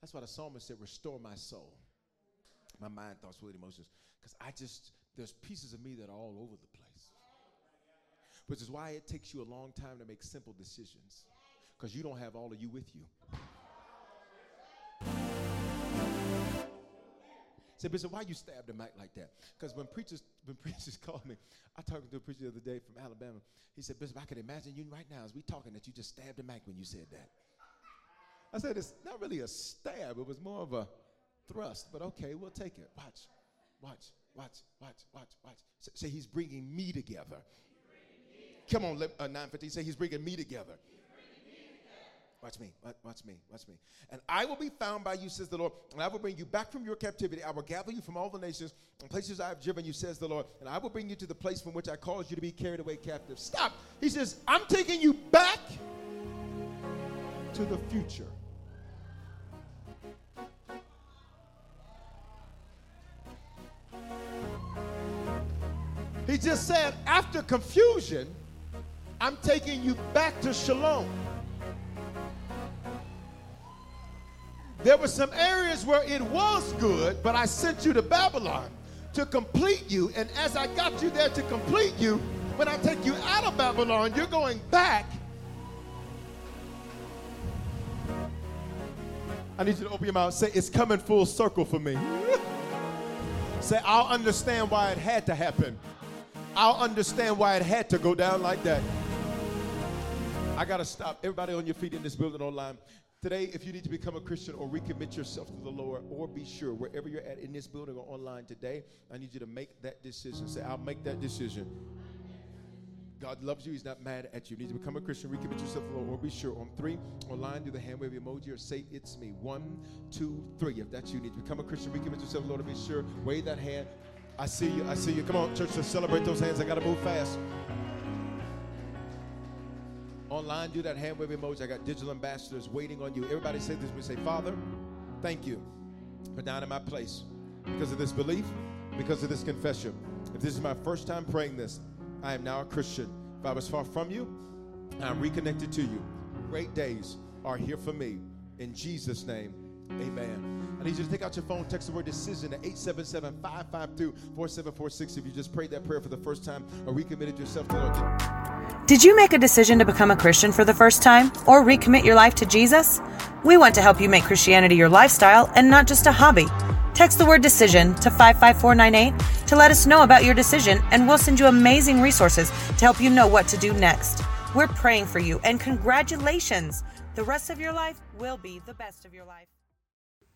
That's why the psalmist said, Restore my soul, my mind, thoughts, will, emotions. Because I just, there's pieces of me that are all over the place. Which is why it takes you a long time to make simple decisions. Because you don't have all of you with you. Say, Bishop, why you stab the mic like that? Because when preachers when preachers call me, I talked to a preacher the other day from Alabama. He said, Bishop, I can imagine you right now as we talking that you just stabbed the mic when you said that. I said, it's not really a stab. It was more of a thrust, but okay, we'll take it. Watch, watch, watch, watch, watch, watch. Say, say he's bringing me together. Come on, uh, 950, say he's bringing me together. Watch me, watch me, watch me. And I will be found by you, says the Lord, and I will bring you back from your captivity. I will gather you from all the nations and places I have driven you, says the Lord, and I will bring you to the place from which I caused you to be carried away captive. Stop. He says, I'm taking you back to the future. He just said, after confusion, I'm taking you back to shalom. There were some areas where it was good, but I sent you to Babylon to complete you. And as I got you there to complete you, when I take you out of Babylon, you're going back. I need you to open your mouth. Say, it's coming full circle for me. Say, I'll understand why it had to happen. I'll understand why it had to go down like that. I got to stop. Everybody on your feet in this building online. Today, if you need to become a Christian or recommit yourself to the Lord, or be sure, wherever you're at in this building or online today, I need you to make that decision. Say, I'll make that decision. God loves you. He's not mad at you. You need to become a Christian, recommit yourself to the Lord, or be sure. On three, online, do the hand wave emoji or say, It's me. One, two, three. If that's you, you need to become a Christian, recommit yourself to the Lord, or be sure. Wave that hand. I see you. I see you. Come on, church, let's celebrate those hands. I got to move fast. Online, do that hand wave emoji. I got digital ambassadors waiting on you. Everybody say this. We say, Father, thank you for down in my place. Because of this belief, because of this confession. If this is my first time praying this, I am now a Christian. If I was far from you, I'm reconnected to you. Great days are here for me. In Jesus' name, amen. I need you to take out your phone, text the word decision at 877 552 4746 if you just prayed that prayer for the first time or recommitted yourself to the Lord. Did you make a decision to become a Christian for the first time or recommit your life to Jesus? We want to help you make Christianity your lifestyle and not just a hobby. Text the word decision to 55498 to let us know about your decision, and we'll send you amazing resources to help you know what to do next. We're praying for you, and congratulations! The rest of your life will be the best of your life.